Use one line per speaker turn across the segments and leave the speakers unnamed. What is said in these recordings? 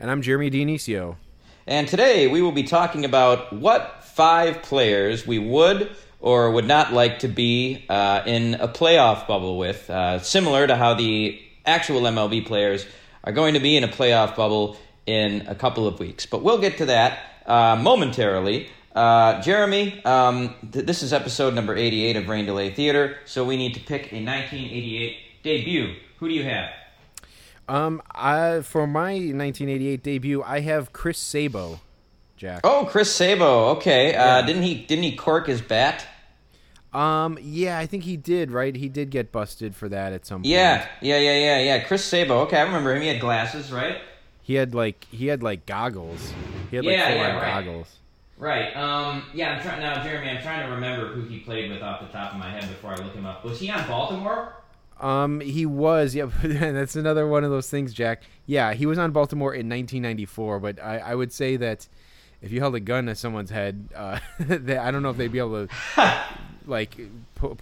And I'm Jeremy Dionisio.
and today we will be talking about what five players we would or would not like to be uh, in a playoff bubble with, uh, similar to how the actual MLB players are going to be in a playoff bubble in a couple of weeks. But we'll get to that uh, momentarily. Uh, Jeremy, um, th- this is episode number 88 of Rain Delay Theater, so we need to pick a 1988 debut. Who do you have?
Um, I for my 1988 debut, I have Chris Sabo. Jack.
Oh, Chris Sabo. Okay, uh,
Yeah.
didn't he didn't he cork his bat?
Um, yeah, I think he did. Right, he did get busted for that at some point.
Yeah, yeah, yeah, yeah, yeah. Chris Sabo. Okay, I remember him. He had glasses, right?
he had like he had like goggles. He had like
Yeah, yeah, right.
goggles.
Right. Um. Yeah. I'm trying now, Jeremy. I'm trying to remember who he played with off the top of my head before I look him up. Was he on Baltimore?
Um, he was. Yeah, that's another one of those things, Jack. Yeah, he was on Baltimore in 1994, but I, I would say that if you held a gun to someone's head, uh, that, I don't know if they'd be able to like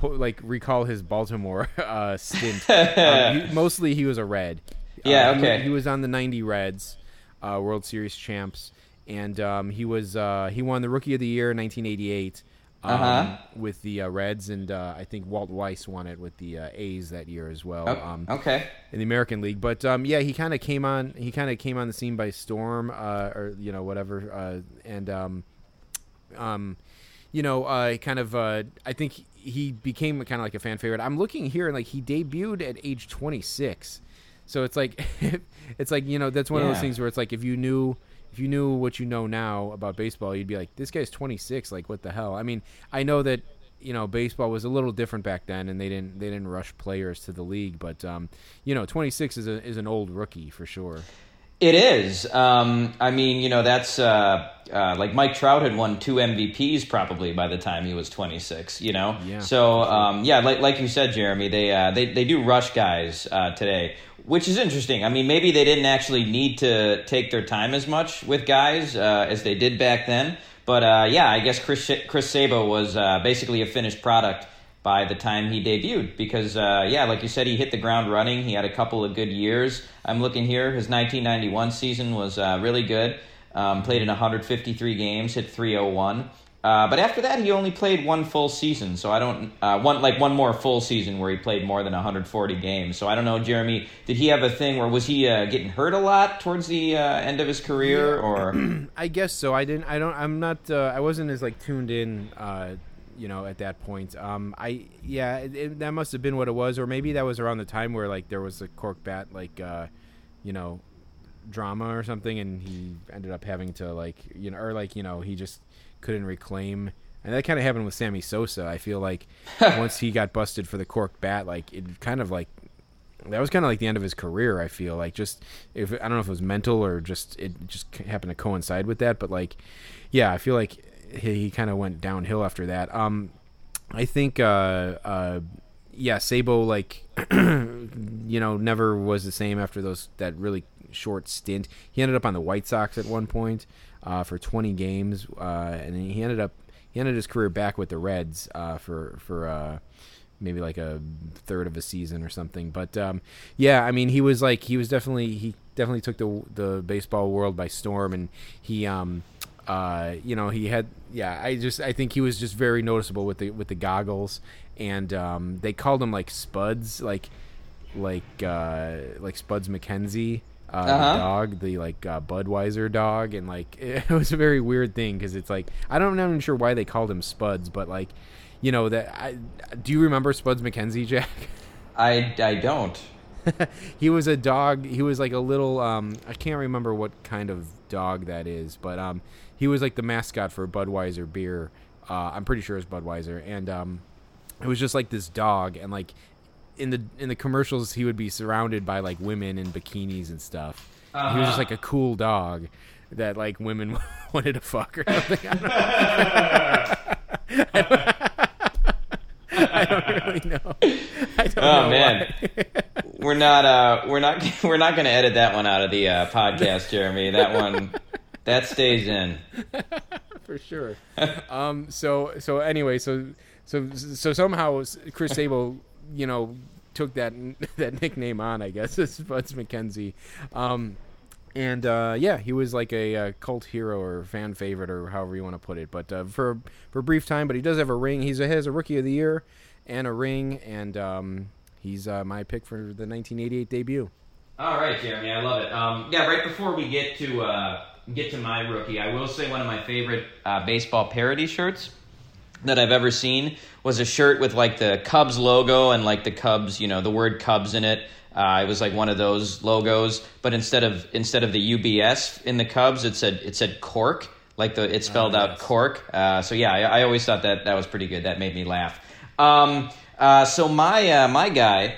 like recall his Baltimore uh, stint. um, he- mostly, he was a Red.
Yeah,
Uh, he-
okay.
He, was on the '90 Reds, uh, World Series champs, and um, he was uh, he won the Rookie of the Year in 1988. Um,
Uh-huh.
With the uh, Reds, and uh, I think Walt Weiss won it with the uh, A's that year as well.
Oh,
Um,
okay.
in the American League. But um, yeah, he kind of came on. He kind of came on the scene by storm, uh, or you know whatever. Uh, and um, um, you know, uh, kind of. Uh, I think he became kind of like a fan favorite. I'm looking here, and like he debuted at age 26. So it's like, it's like you know that's one of those things where it's like if you knew. If you knew what you know now about baseball, you'd be like, "This guy's 26. Like, what the hell?" I mean, I know that you know baseball was a little different back then, and they didn't they didn't rush players to the league. But um, you know, 26 is a, is an old rookie for sure.
It is. Um. I mean, you know, that's uh, uh, like Mike Trout had won two MVPs probably by the time he was 26. You know.
Yeah,
So um. Yeah. Like like you said, Jeremy. They uh they they do rush guys uh today. Which is interesting. I mean, maybe they didn't actually need to take their time as much with guys uh, as they did back then. But uh, yeah, I guess Chris Chris Sabo was uh, basically a finished product by the time he debuted because uh, yeah, like you said, he hit the ground running. He had a couple of good years. I'm looking here. His 1991 season was uh, really good. Um, played in 153 games, hit 301. Uh, but after that, he only played one full season. So I don't uh, one like one more full season where he played more than 140 games. So I don't know, Jeremy. Did he have a thing where was he uh, getting hurt a lot towards the uh, end of his career, or
I guess so. I didn't. I don't. I'm not. Uh, I wasn't as like tuned in. Uh, you know, at that point. Um, I yeah, it, it, that must have been what it was, or maybe that was around the time where like there was a cork bat like, uh, you know, drama or something, and he ended up having to like you know, or like you know, he just couldn't reclaim. And that kind of happened with Sammy Sosa. I feel like once he got busted for the cork bat, like it kind of like that was kind of like the end of his career. I feel like just if I don't know if it was mental or just it just happened to coincide with that, but like yeah, I feel like he, he kind of went downhill after that. Um, I think uh, uh, yeah, Sabo like you know never was the same after those that really short stint. He ended up on the White Sox at one point uh, for 20 games, uh, and he ended up he ended his career back with the Reds uh, for for. Uh, maybe like a third of a season or something. But um, yeah, I mean, he was like he was definitely he definitely took the the baseball world by storm, and he um uh you know he had yeah I just I think he was just very noticeable with the with the goggles, and um, they called him like Spuds like like uh like Spuds McKenzie. Uh,
Uh-huh.
the dog, the like uh, Budweiser dog, and like it was a very weird thing because it's like I don't, I'm not even sure why they called him Spuds, but like you know that I do you remember Spuds McKenzie, Jack?
I I don't.
he was a dog. He was like a little. Um, I can't remember what kind of dog that is, but um, he was like the mascot for Budweiser beer. Uh, I'm pretty sure it's Budweiser, and um, it was just like this dog, and like in the in the commercials, he would be surrounded by like women in bikinis and stuff. He was just like a cool dog. that like women wanted to fuck or something. I don't know. I don't really know. Don't
Oh,
know
man. We're not uh we're not we're not going to edit that one out of the uh, podcast, Jeremy. That one that stays in.
for sure. um, so so anyway, so so so somehow Chris Sabo, you know, took that that nickname on. I guess as Spuds McKenzie. Um, and uh, yeah, he was like a, uh cult hero or fan favorite or however you want to put it. But uh, for for a brief time, but he does have a ring. He's a, has a rookie of the year and a ring, and um, he's uh, my pick for the 1988 debut.
All right, Jeremy, I love it. Um, yeah, right before we get to uh, get to my rookie, I will say one of my favorite uh, baseball parody shirts that I've ever seen was a shirt with like the Cubs logo and like the Cubs, you know, the word Cubs in it. Uh, it was like one of those logos, but instead of instead of the UBS in the Cubs, it said it said Cork, like the it spelled out
nice.
Cork. Uh, so yeah, I, I always thought that that was pretty good. That made me laugh. Um, uh, so my uh, my guy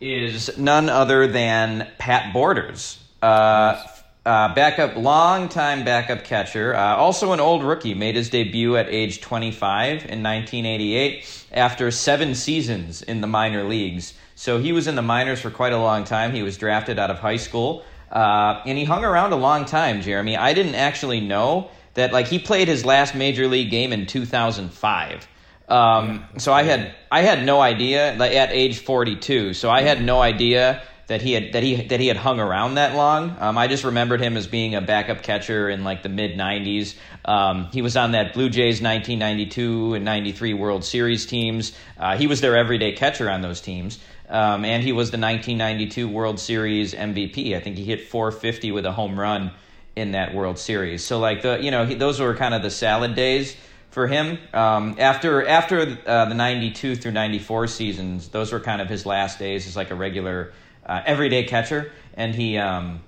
is none other than Pat Borders. Uh, uh, backup, long time backup catcher, uh, also an old rookie, made his debut at age 25 in 1988 after seven seasons in the minor leagues. So he was in the minors for quite a long time. He was drafted out of high school, uh, and he hung around a long time. Jeremy, I didn't actually know that. Like he played his last major league game in 2005. Um, so I had I had no idea like, at age 42. So I had no idea that he had that he that he had hung around that long. Um, I just remembered him as being a backup catcher in like the mid 90s. Um, he was on that Blue Jays 1992 and 93 World Series teams. Uh, he was their everyday catcher on those teams. Um, and he was the 1992 World Series MVP. I think he hit 450 with a home run in that World Series. So like the you know he, those were kind of the salad days for him. Um, after after uh, the '92 through '94 seasons, those were kind of his last days as like a regular uh, everyday catcher, and he. Um,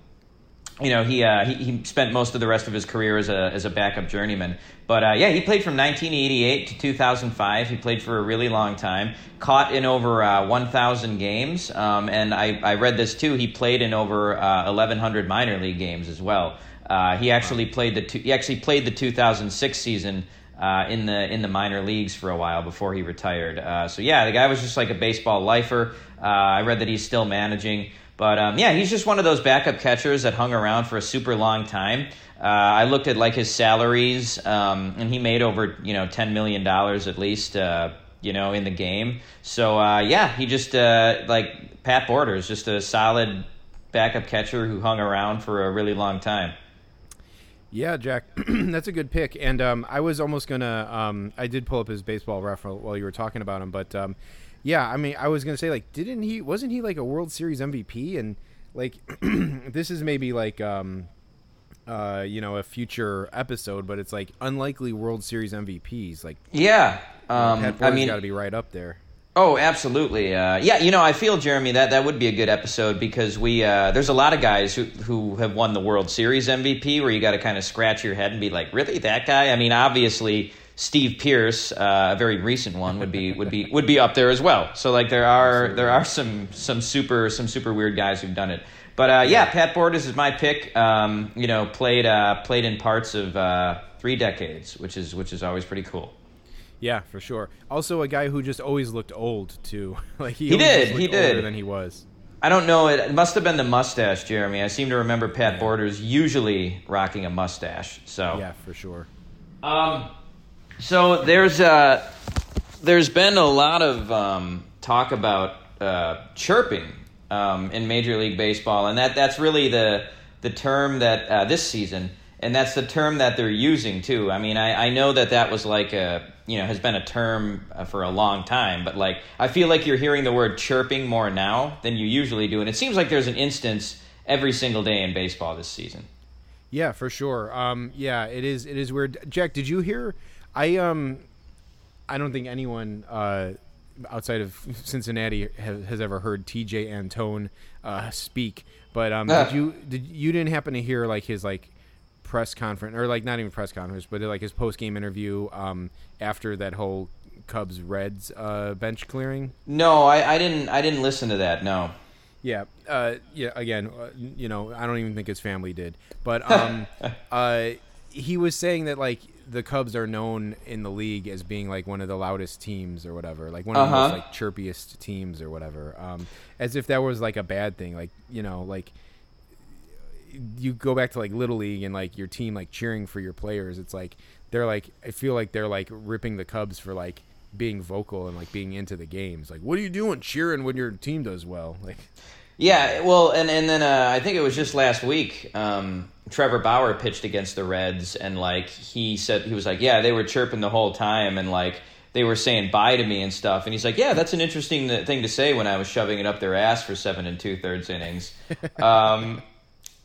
you know, he, uh, he he spent most of the rest of his career as a as a backup journeyman. But uh, yeah, he played from 1988 to 2005. He played for a really long time. Caught in over uh, 1,000 games, um, and I, I read this too. He played in over uh, 1,100 minor league games as well. Uh, he actually played the two, he actually played the 2006 season uh, in the in the minor leagues for a while before he retired. Uh, so yeah, the guy was just like a baseball lifer. Uh, I read that he's still managing, but um, yeah, he's just one of those backup catchers that hung around for a super long time. Uh, I looked at like his salaries, um, and he made over you know ten million dollars at least. Uh, you know, in the game. So uh, yeah, he just like Pat Borders, just a solid backup catcher who hung around for a really long time.
Yeah, Jack, that's a good pick. And um, I was almost gonna. Um, I did pull up his baseball ref while you were talking about him, but um, yeah, I mean, I was gonna say like, didn't he? Wasn't he like a World Series MVP? And like, this is maybe like, um, uh, you know, a future episode, but it's like unlikely World Series MVPs. Like,
Yeah, um,
Pat
I mean,
got to be right up there.
Oh, absolutely. Uh, yeah, you know, I feel Jeremy that that would be a good episode because we uh, there's a lot of guys who who have won the World Series MVP where you got to kind of scratch your head and be like, really, that guy? I mean, obviously. Steve Pearce, uh, a very recent one, would be would be would be up there as well. So like there are there are some some super some super weird guys who've done it. But uh, yeah, Pat Borders is my pick. Um, you know, played uh, played in parts of uh, three decades, which is which is always pretty cool.
Yeah, for sure. Also, a guy who just always looked old too. like he,
He did, he
looked older
did.
than he was.
I don't know. It must have been the mustache, Jeremy. I seem to remember Pat Borders usually rocking a mustache. So,
Yeah, for sure.
um, so there's uh, there's been a lot of um, talk about uh, chirping um, in Major League Baseball, and that that's really the the term that uh, this season, and that's the term that they're using too. I mean, I, I know that that was like a you know has been a term uh, for a long time, but like I feel like you're hearing the word chirping more now than you usually do, and it seems like there's an instance every single day in baseball this season.
Yeah, for sure. Um, yeah, it is. It is weird. Jack, did you hear? I um, I don't think anyone uh, outside of Cincinnati has, has ever heard Tejay Antone uh, speak. But um,
Ah.
did you did you didn't happen to hear like his like press conference or like not even press conference, but like his post game interview um, after that whole Cubs Reds uh, bench clearing?
No, I, I didn't. I didn't listen to that. No.
Yeah, uh, yeah. Again, uh, you know, I don't even think his family did, but um, uh, he was saying that like the Cubs are known in the league as being like one of the loudest teams or whatever, like one of the
Uh-huh.
most like chirpiest teams or whatever, um, as if that was like a bad thing. Like you know, like you go back to like little league and like your team like cheering for your players. It's like they're like I feel like they're like ripping the Cubs for like being vocal and like being into the games. Like, what are you doing cheering when your team does well? Like.
Yeah, well, and and then uh, I think it was just last week. Um, Trevor Bauer pitched against the Reds, and like he said, he was like, "Yeah, they were chirping the whole time, and like they were saying bye to me and stuff." And he's like, "Yeah, that's an interesting th- thing to say when I was shoving it up their ass for seven and two thirds innings." um,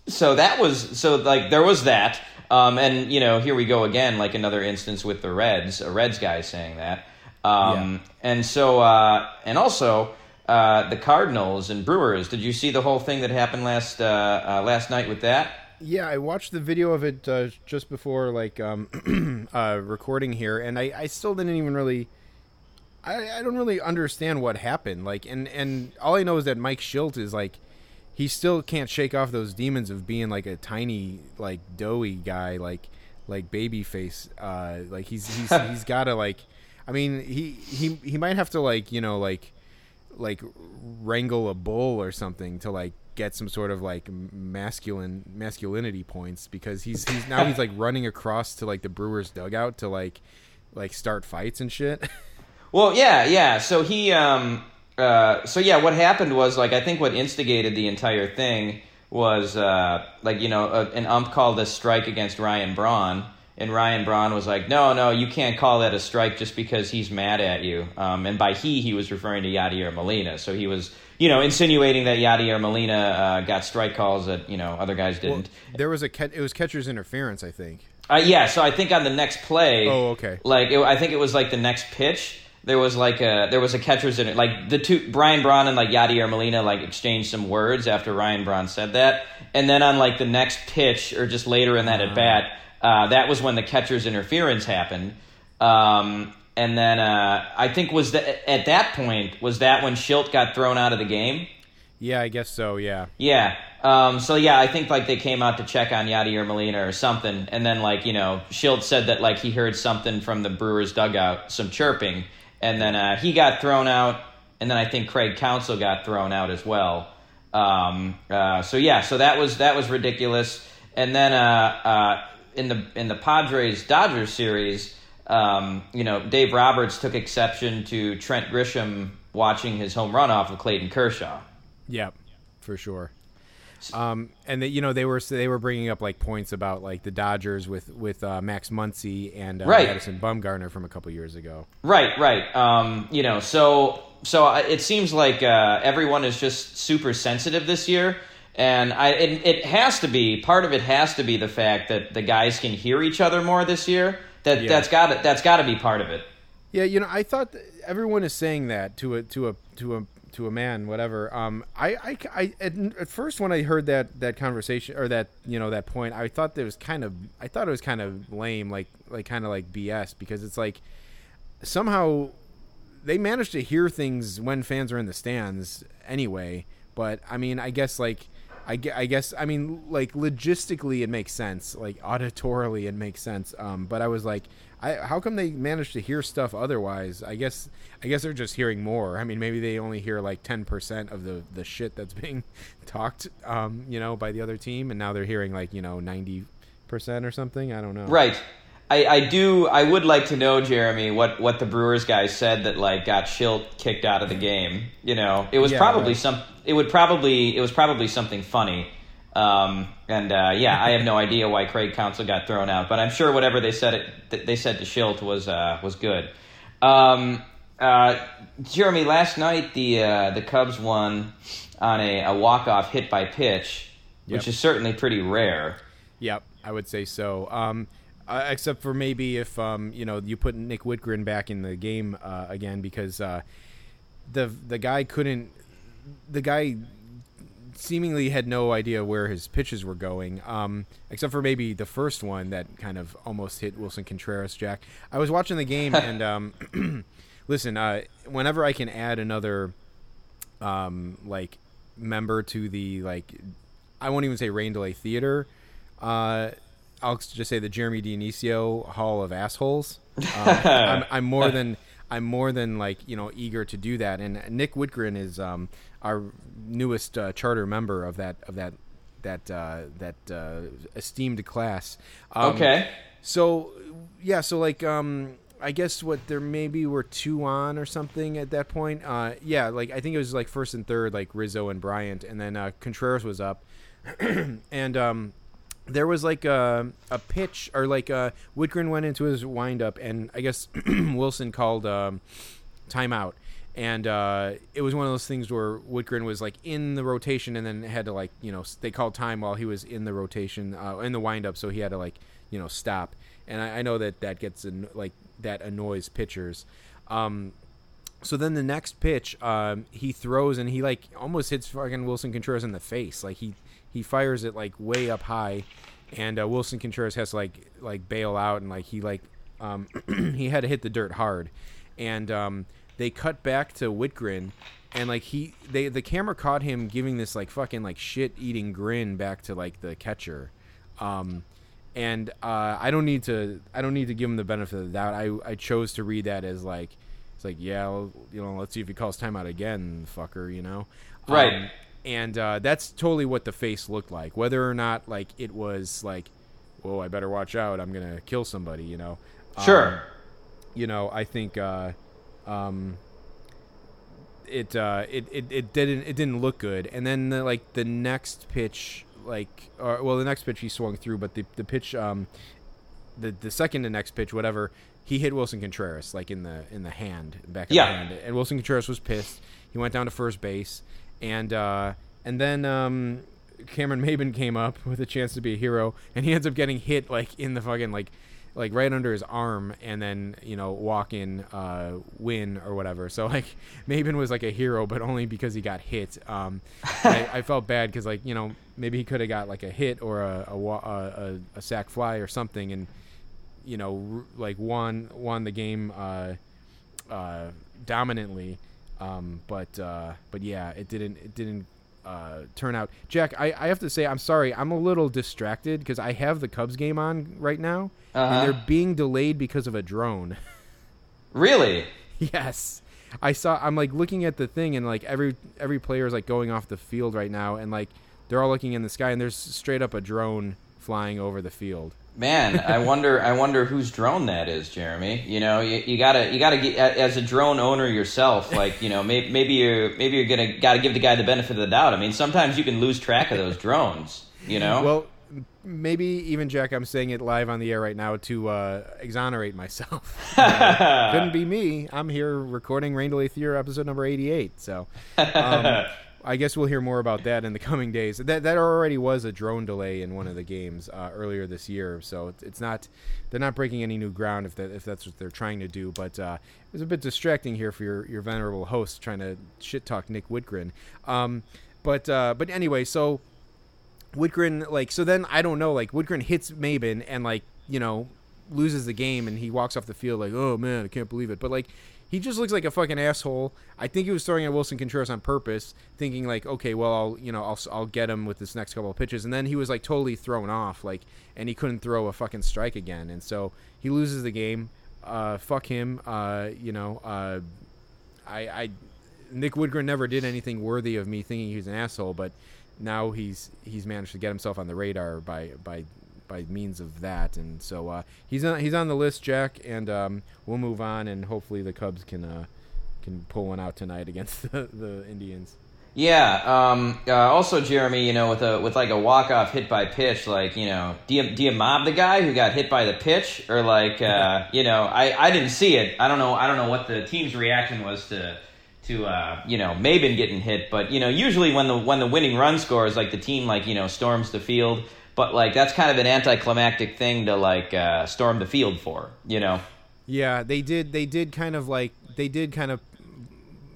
so that was so like there was that, um, and you know here we go again, like another instance with the Reds, a Reds guy saying that, um, and so uh, and also. Uh, the Cardinals and Brewers. Did you see the whole thing that happened last uh, uh, last night with that?
Yeah, I watched the video of it uh, just before like um, uh, recording here, and I, I still didn't even really. I, I don't really understand what happened. Like, and and all I know is that Mike Shildt is like, he still can't shake off those demons of being like a tiny, like doughy guy, like like baby face. Uh, like he's he's he's got to like. I mean, he he he might have to like you know like like wrangle a bull or something to like get some sort of like masculine masculinity points because he's he's now he's like running across to like the Brewers dugout to like like start fights and shit.
Well, yeah, yeah. So he, um, uh, so yeah, what happened was like I think what instigated the entire thing was uh, like you know a, an ump called a strike against Ryan Braun, and Ryan Braun was like, no, no, you can't call that a strike just because he's mad at you. Um, and by he, he was referring to Yadier Molina. So he was, you know, insinuating that Yadier Molina uh, got strike calls that you know other guys didn't.
there was a it was catcher's interference, I think.
Uh, yeah, so I think on the next play.
Oh, okay.
Like it, I think it was like the next pitch. There was like a there was a catcher's in it. Like the two Ryan Braun and like Yadier Molina like exchanged some words after Ryan Braun said that, and then on like the next pitch or just later in that at bat, uh, that was when the catcher's interference happened. Um, and then uh, I think was the, at that point was that when Shildt got thrown out of the game.
Yeah, I guess so. Yeah.
Yeah. Um, so yeah, I think like they came out to check on Yadier Molina or something, and then like you know, Shildt said that like he heard something from the Brewers dugout, some chirping, and then uh, he got thrown out, and then I think Craig Counsell got thrown out as well. Um, uh, so yeah, so that was that was ridiculous, and then uh, uh, in the in the Padres Dodgers series, um, you know, Dave Roberts took exception to Trent Grisham watching his home run off of Clayton Kershaw.
Yeah, for sure. Um, and they, you know they were they were bringing up like points about like the Dodgers with with uh, Max Muncy and uh,
Right.
Madison Bumgarner from a couple years ago.
Right, right. Um, you know, so so I- it seems like uh, everyone is just super sensitive this year, and I it, it has to be part of it has to be the fact that the guys can hear each other more this year. That
Yeah.
that's got that's got to be part of it.
Yeah, you know, I thought everyone is saying that to a to a to a to a man, whatever. Um, I, I, I at, at first when I heard that that conversation or that you know that point, I thought that was kind of I thought it was kind of lame, like like kind of like BS because it's like somehow they managed to hear things when fans are in the stands anyway. But I mean, I guess like. I I guess I mean like logistically it makes sense like auditorily it makes sense um, but I was like I, how come they manage to hear stuff otherwise I guess I guess they're just hearing more I mean maybe they only hear like 10% of the the shit that's being talked um, you know by the other team and now they're hearing like you know 90% or something I don't know
Right. I, I do. I would like to know, Jeremy, what, what the Brewers guys said that like got Shildt kicked out of the game. You know, it was
Yeah,
probably
right.
some. It would probably it was probably something funny. Um, and uh, yeah, I have no idea why Craig Counsell got thrown out, but I'm sure whatever they said it that they said to Shildt was uh, was good. Um, uh, Jeremy, last night the uh, the Cubs won on a, a walk off hit by pitch, which
Yep.
is certainly pretty rare.
Yep, I would say so. Um, uh, except for maybe if um, you know you put Nick Wittgren back in the game uh, again because uh, the the guy couldn't. The guy seemingly had no idea where his pitches were going, um, except for maybe the first one that kind of almost hit Willson Contreras. Jack, I was watching the game and um, listen. Uh, whenever I can add another um, like member to the like I won't even say rain delay theater. Uh, I'll just say the Jeremy Dionisio Hall of Assholes. Um, I'm, I'm more than I'm more than like you know eager to do that. And Nick Wittgren is um, our newest uh, charter member of that of that that uh, that uh, esteemed class. Um,
Okay.
So yeah, so like um I guess what there maybe were two on or something at that point. Uh yeah, like I think it was like first and third like Rizzo and Bryant and then uh Contreras was up. and um there was like a a pitch or like uh Wittgren went into his windup and I guess Willson called um timeout. And uh, it was one of those things where Wittgren was like in the rotation, and then had to like you know they called time while he was in the rotation uh, in the windup, so he had to like you know stop. And I, I know that that gets an, like that annoys pitchers. Um, so then the next pitch, um, he throws and he like almost hits fucking Willson Contreras in the face. Like he he fires it like way up high, and uh, Willson Contreras has to like like bail out and like he like um, he had to hit the dirt hard, and um, they cut back to Wittgren. And like he, they the camera caught him giving this like fucking like shit eating grin back to like the catcher, um, and uh, I don't need to I don't need to give him the benefit of the doubt. I I chose to read that as like it's like yeah well, you know let's see if he calls timeout again, fucker, you know,
Right.
Um, and uh, that's totally what the face looked like. Whether or not like it was like, whoa, I better watch out. I'm gonna kill somebody, you know.
Sure.
Um, you know, I think uh, um, it, uh, it it it didn't it didn't look good. And then the, like the next pitch, like or, well, the next pitch he swung through, but the the pitch, um, the the second to next pitch, whatever, he hit Willson Contreras like in the in the hand back of
Yeah.
the hand, and Willson Contreras was pissed. He went down to first base, and uh, and then um, Cameron Maybin came up with a chance to be a hero, and he ends up getting hit like in the fucking like like right under his arm, and then you know walk in uh, win or whatever. So like Maybin was like a hero, but only because he got hit. Um, I, I felt bad because like you know maybe he could have got like a hit or a a, a, a, sack fly or something, and you know like won won the game uh, uh, dominantly. Um, but uh, but yeah, it didn't it didn't uh, turn out. Jack, I, I have to say I'm sorry. I'm a little distracted because I have the Cubs game on right now,
Uh-huh.
and they're being delayed because of a drone.
Really?
yes, I saw. I'm like looking at the thing, and like every every player is like going off the field right now, and like they're all looking in the sky, and there's straight up a drone flying over the field.
Man, I wonder. I wonder whose drone that is, Jeremy. You know, you, you gotta, you gotta get as a drone owner yourself. Like, you know, maybe, maybe you're, maybe you're gonna gotta give the guy the benefit of the doubt. I mean, sometimes you can lose track of those drones. You know.
Well, maybe even Jack, I'm saying it live on the air right now to uh, exonerate myself. Uh, couldn't be me. I'm here recording Rain Delay Theater episode number 88. So, um, I guess we'll hear more about that in the coming days. That that already was a drone delay in one of the games uh, earlier this year. So it's, not they're not breaking any new ground if that if that's what they're trying to do. But uh, it was a bit distracting here for your, your venerable host trying to shit talk Nick Wittgren. Um, but uh, but anyway, so Wittgren like so then I don't know like Wittgren hits Maybin and like you know loses the game and he walks off the field like oh man I can't believe it but like he just looks like a fucking asshole. I think he was throwing at Willson Contreras on purpose thinking like okay well I'll you know I'll I'll get him with this next couple of pitches. And then he was like totally thrown off like and he couldn't throw a fucking strike again. And so he loses the game. Uh fuck him. Uh you know uh I I Nick Wittgren never did anything worthy of me thinking he was an asshole, but now he's he's managed to get himself on the radar by by by means of that, and so uh, he's on he's on the list, Jack, and um, we'll move on, and hopefully the Cubs can uh, can pull one out tonight against the, the Indians.
Yeah. Um, uh, also, Jeremy, you know, with a with like a walk off hit by pitch, like you know, do you, do you mob the guy who got hit by the pitch, or like uh, you know, I, I didn't see it. I don't know. I don't know what the team's reaction was to to uh, you know Maybin getting hit, but you know, usually when the when the winning run scores, like the team like you know storms the field, but like that's kind of an anticlimactic thing to like uh, storm the field for, you know.
Yeah, they did. They did kind of like they did kind of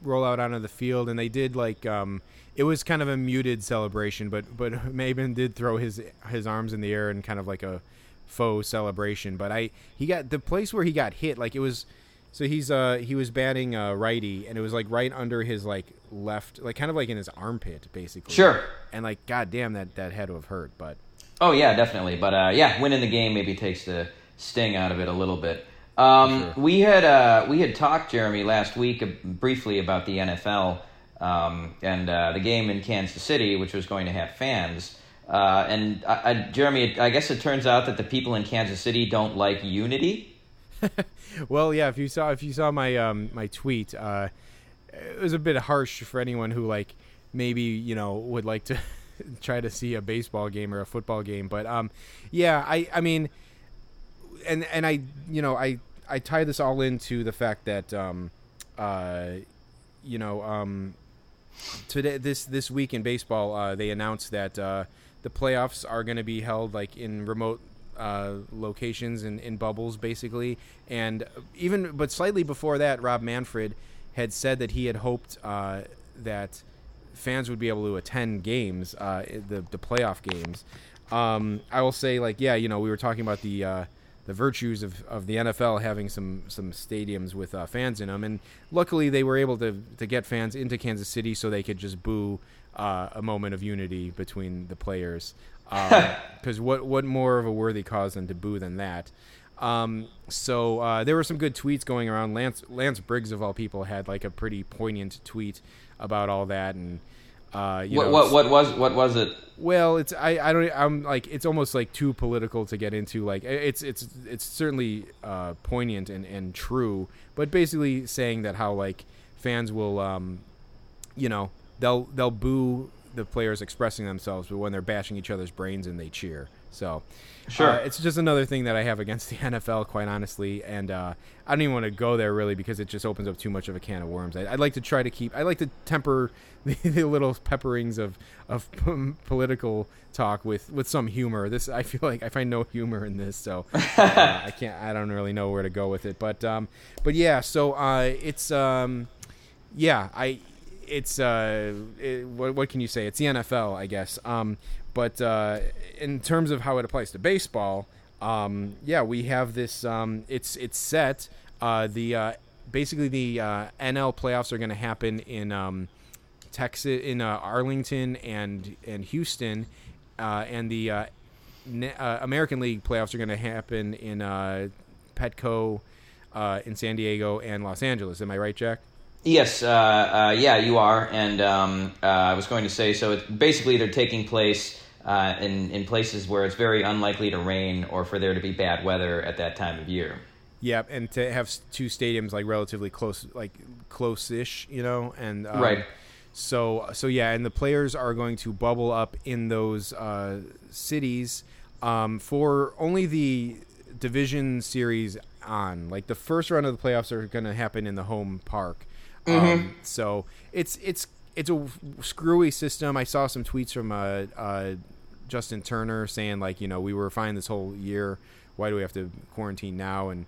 roll out onto the field, and they did like um, it was kind of a muted celebration, but but Maybin did throw his his arms in the air and kind of like a faux celebration. But I he got the place where he got hit, like it was So he's uh he was batting uh righty, and it was like right under his like left, like kind of like in his armpit, basically.
Sure.
And like, goddamn, that that had to have hurt. But
Oh yeah, definitely. But uh, yeah, winning the game maybe takes the sting out of it a little bit. Um,
Sure.
We had uh, we had talked, Jeremy, last week uh, briefly about the NFL um, and uh, the game in Kansas City, which was going to have fans. Uh, and I, I, Jeremy, I guess it turns out that the people in Kansas City don't like unity.
well, yeah, if you saw if you saw my um my tweet, uh, it was a bit harsh for anyone who like maybe you know would like to try to see a baseball game or a football game. But um, yeah, I I mean, and and I you know I I tie this all into the fact that um uh you know um today this this week in baseball uh, they announced that uh, the playoffs are going to be held like in remote uh, locations and in bubbles basically and even but slightly before that rob manfred had said that he had hoped uh, that fans would be able to attend games uh, the, the playoff games um, i will say like yeah you know we were talking about the uh, the virtues of, of the NFL having some some stadiums with uh, fans in them, and luckily they were able to to get fans into Kansas City so they could just boo uh, a moment of unity between the players. Because what what more of a worthy cause than to boo than that? Um, so uh, there were some good tweets going around. Lance Lance Briggs of all people had like a pretty poignant tweet about all that, and uh, you
What,
know,
what what was what was it?
well, it's I, I don't I'm like it's almost like too political to get into. Like it's it's it's certainly uh, poignant and, and true, but basically saying that how like fans will um, you know they'll they'll boo the players expressing themselves, but when they're bashing each other's brains and they cheer. So
Sure.
uh, it's just another thing that I have against the NFL, quite honestly, and uh, I don't even want to go there really because it just opens up too much of a can of worms. I, I'd like to try to keep. I like to temper the, the little pepperings of of political talk with with some humor. This I feel like I find no humor in this, so uh, I can't. I don't really know where to go with it. But um, but yeah. So uh, it's um, yeah. I it's uh, it, what, what can you say? It's the NFL, I guess. Um, but uh, in terms of how it applies to baseball, um, yeah, we have this. Um, it's it's set. Uh, the uh, basically the uh, NL playoffs are going to happen in um, Texas, in uh, Arlington and and Houston, uh, and the ne- American League playoffs are going to happen in Petco, in San Diego and Los Angeles. Am I right, Jack?
Yes, uh, uh, yeah, you are. And um, uh, I was going to say, so basically they're taking place uh, in in places where it's very unlikely to rain or for there to be bad weather at that time of year.
Yeah, and to have two stadiums like relatively close, like close-ish, you know, and um,
Right.
So, so yeah, and the players are going to bubble up in those uh, cities um, for only the division series on. Like the first round of the playoffs are going to happen in the home park. Um, so it's it's it's a screwy system. I saw some tweets from uh, uh, Justin Turner saying like, you know, we were fine this whole year. Why do we have to quarantine now? And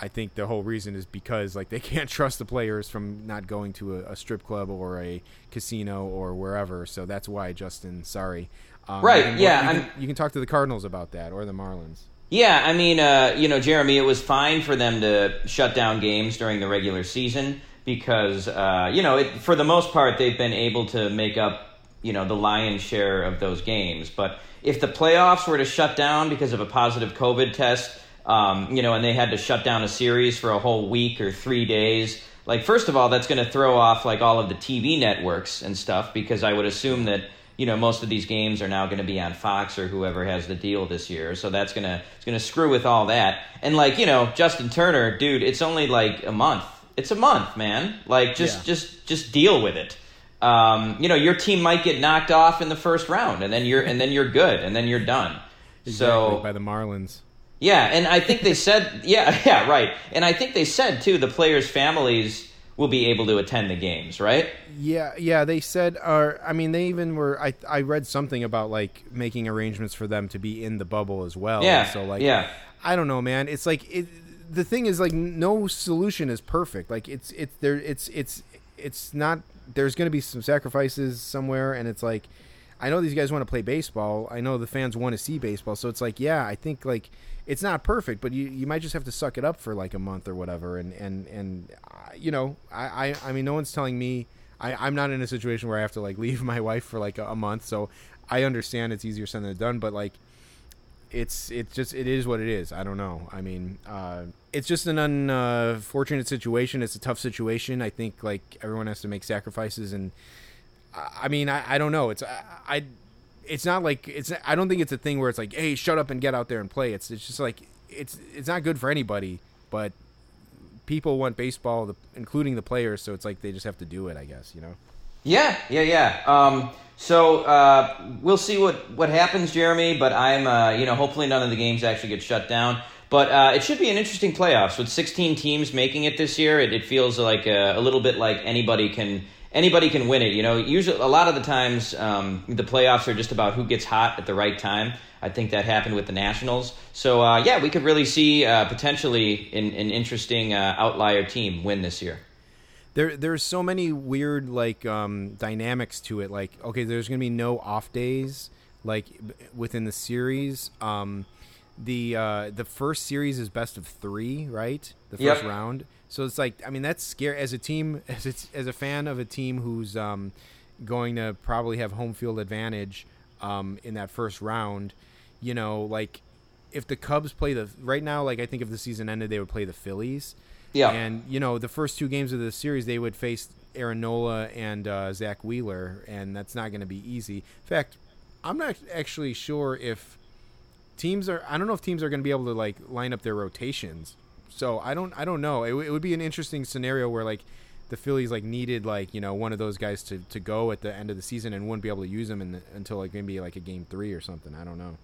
I think the whole reason is because like they can't trust the players from not going to a, a strip club or a casino or wherever. So that's why Justin. Sorry. Um,
Right, yeah,
You can, you can talk to the Cardinals about that or the Marlins.
Yeah, I mean, uh, you know, Jeremy, it was fine for them to shut down games during the regular season because, uh, you know, it, for the most part, they've been able to make up, you know, the lion's share of those games. But if the playoffs were to shut down because of a positive COVID test, um, you know, and they had to shut down a series for a whole week or three days, like, first of all, that's going to throw off, like, all of the TV networks and stuff because I would assume that you know most of these games are now going to be on Fox or whoever has the deal this year. So that's gonna it's gonna screw with all that. And like you know Justin Turner, dude, it's only like a month. It's a month, man. Like just
Yeah.
just just deal with it. Um, you know your team might get knocked off in the first round, and then you're and then you're good, and then you're done.
Exactly,
So
by the Marlins.
yeah, and I think they said, yeah, yeah, right. And I think they said too, the players' families will be able to attend the games, right?
Yeah, yeah. They said, or I mean, they even were. I I read something about like making arrangements for them to be in the bubble as well.
Yeah,
So like,
yeah.
I don't know, man. It's like it. The thing is, like, no solution is perfect. Like, it's it's there. It's it's it's not. There's going to be some sacrifices somewhere, and it's like, I know these guys want to play baseball. I know the fans want to see baseball. So it's like, yeah, I think like it's not perfect, but you, you might just have to suck it up for like a month or whatever. And and and uh, you know, I, I I mean, no one's telling me. I, I'm not in a situation where I have to like leave my wife for like a, a month, so I understand it's easier said than done. But like, it's it's just it is what it is. I don't know. I mean, uh, it's just an unfortunate situation. It's a tough situation. I think like everyone has to make sacrifices, and I, mean, I, I don't know. It's I, I it's not like it's I don't think it's a thing where it's like, hey, shut up and get out there and play. It's it's just like it's it's not good for anybody, but people want baseball, including the players. So it's like they just have to do it. I guess you know.
Yeah, yeah, yeah. Um, so uh, we'll see what, what happens, Jeremy. But I'm, uh, you know, hopefully none of the games actually get shut down. But uh, it should be an interesting playoffs with 16 teams making it this year. It, it feels like a, a, little bit like anybody can anybody can win it. You know, usually a lot of the times um, the playoffs are just about who gets hot at the right time. I think that happened with the Nationals. So uh, yeah, we could really see uh, potentially an, an interesting uh, outlier team win this year
there there's so many weird like um, dynamics to it. Like okay, there's gonna be no off days like within the series. Um, the uh, the first series is best of three, right? The first yep. round. So it's like I mean that's scary as a team as it's, as a fan of a team who's um, going to probably have home field advantage um, in that first round. You know, like if the Cubs play the right now, like I think if the season ended, they would play the Phillies.
Yeah.
And you know, the first two games of the series, they would face Aaron Nola and uh, Zack Wheeler, and that's not going to be easy. In fact, I'm not actually sure if teams are. I don't know if teams are going to be able to like line up their rotations. So I don't. I don't know. It, it would be an interesting scenario where like the Phillies like needed like you know one of those guys to, to go at the end of the season and wouldn't be able to use them the, until like maybe like a game three or something. I don't know.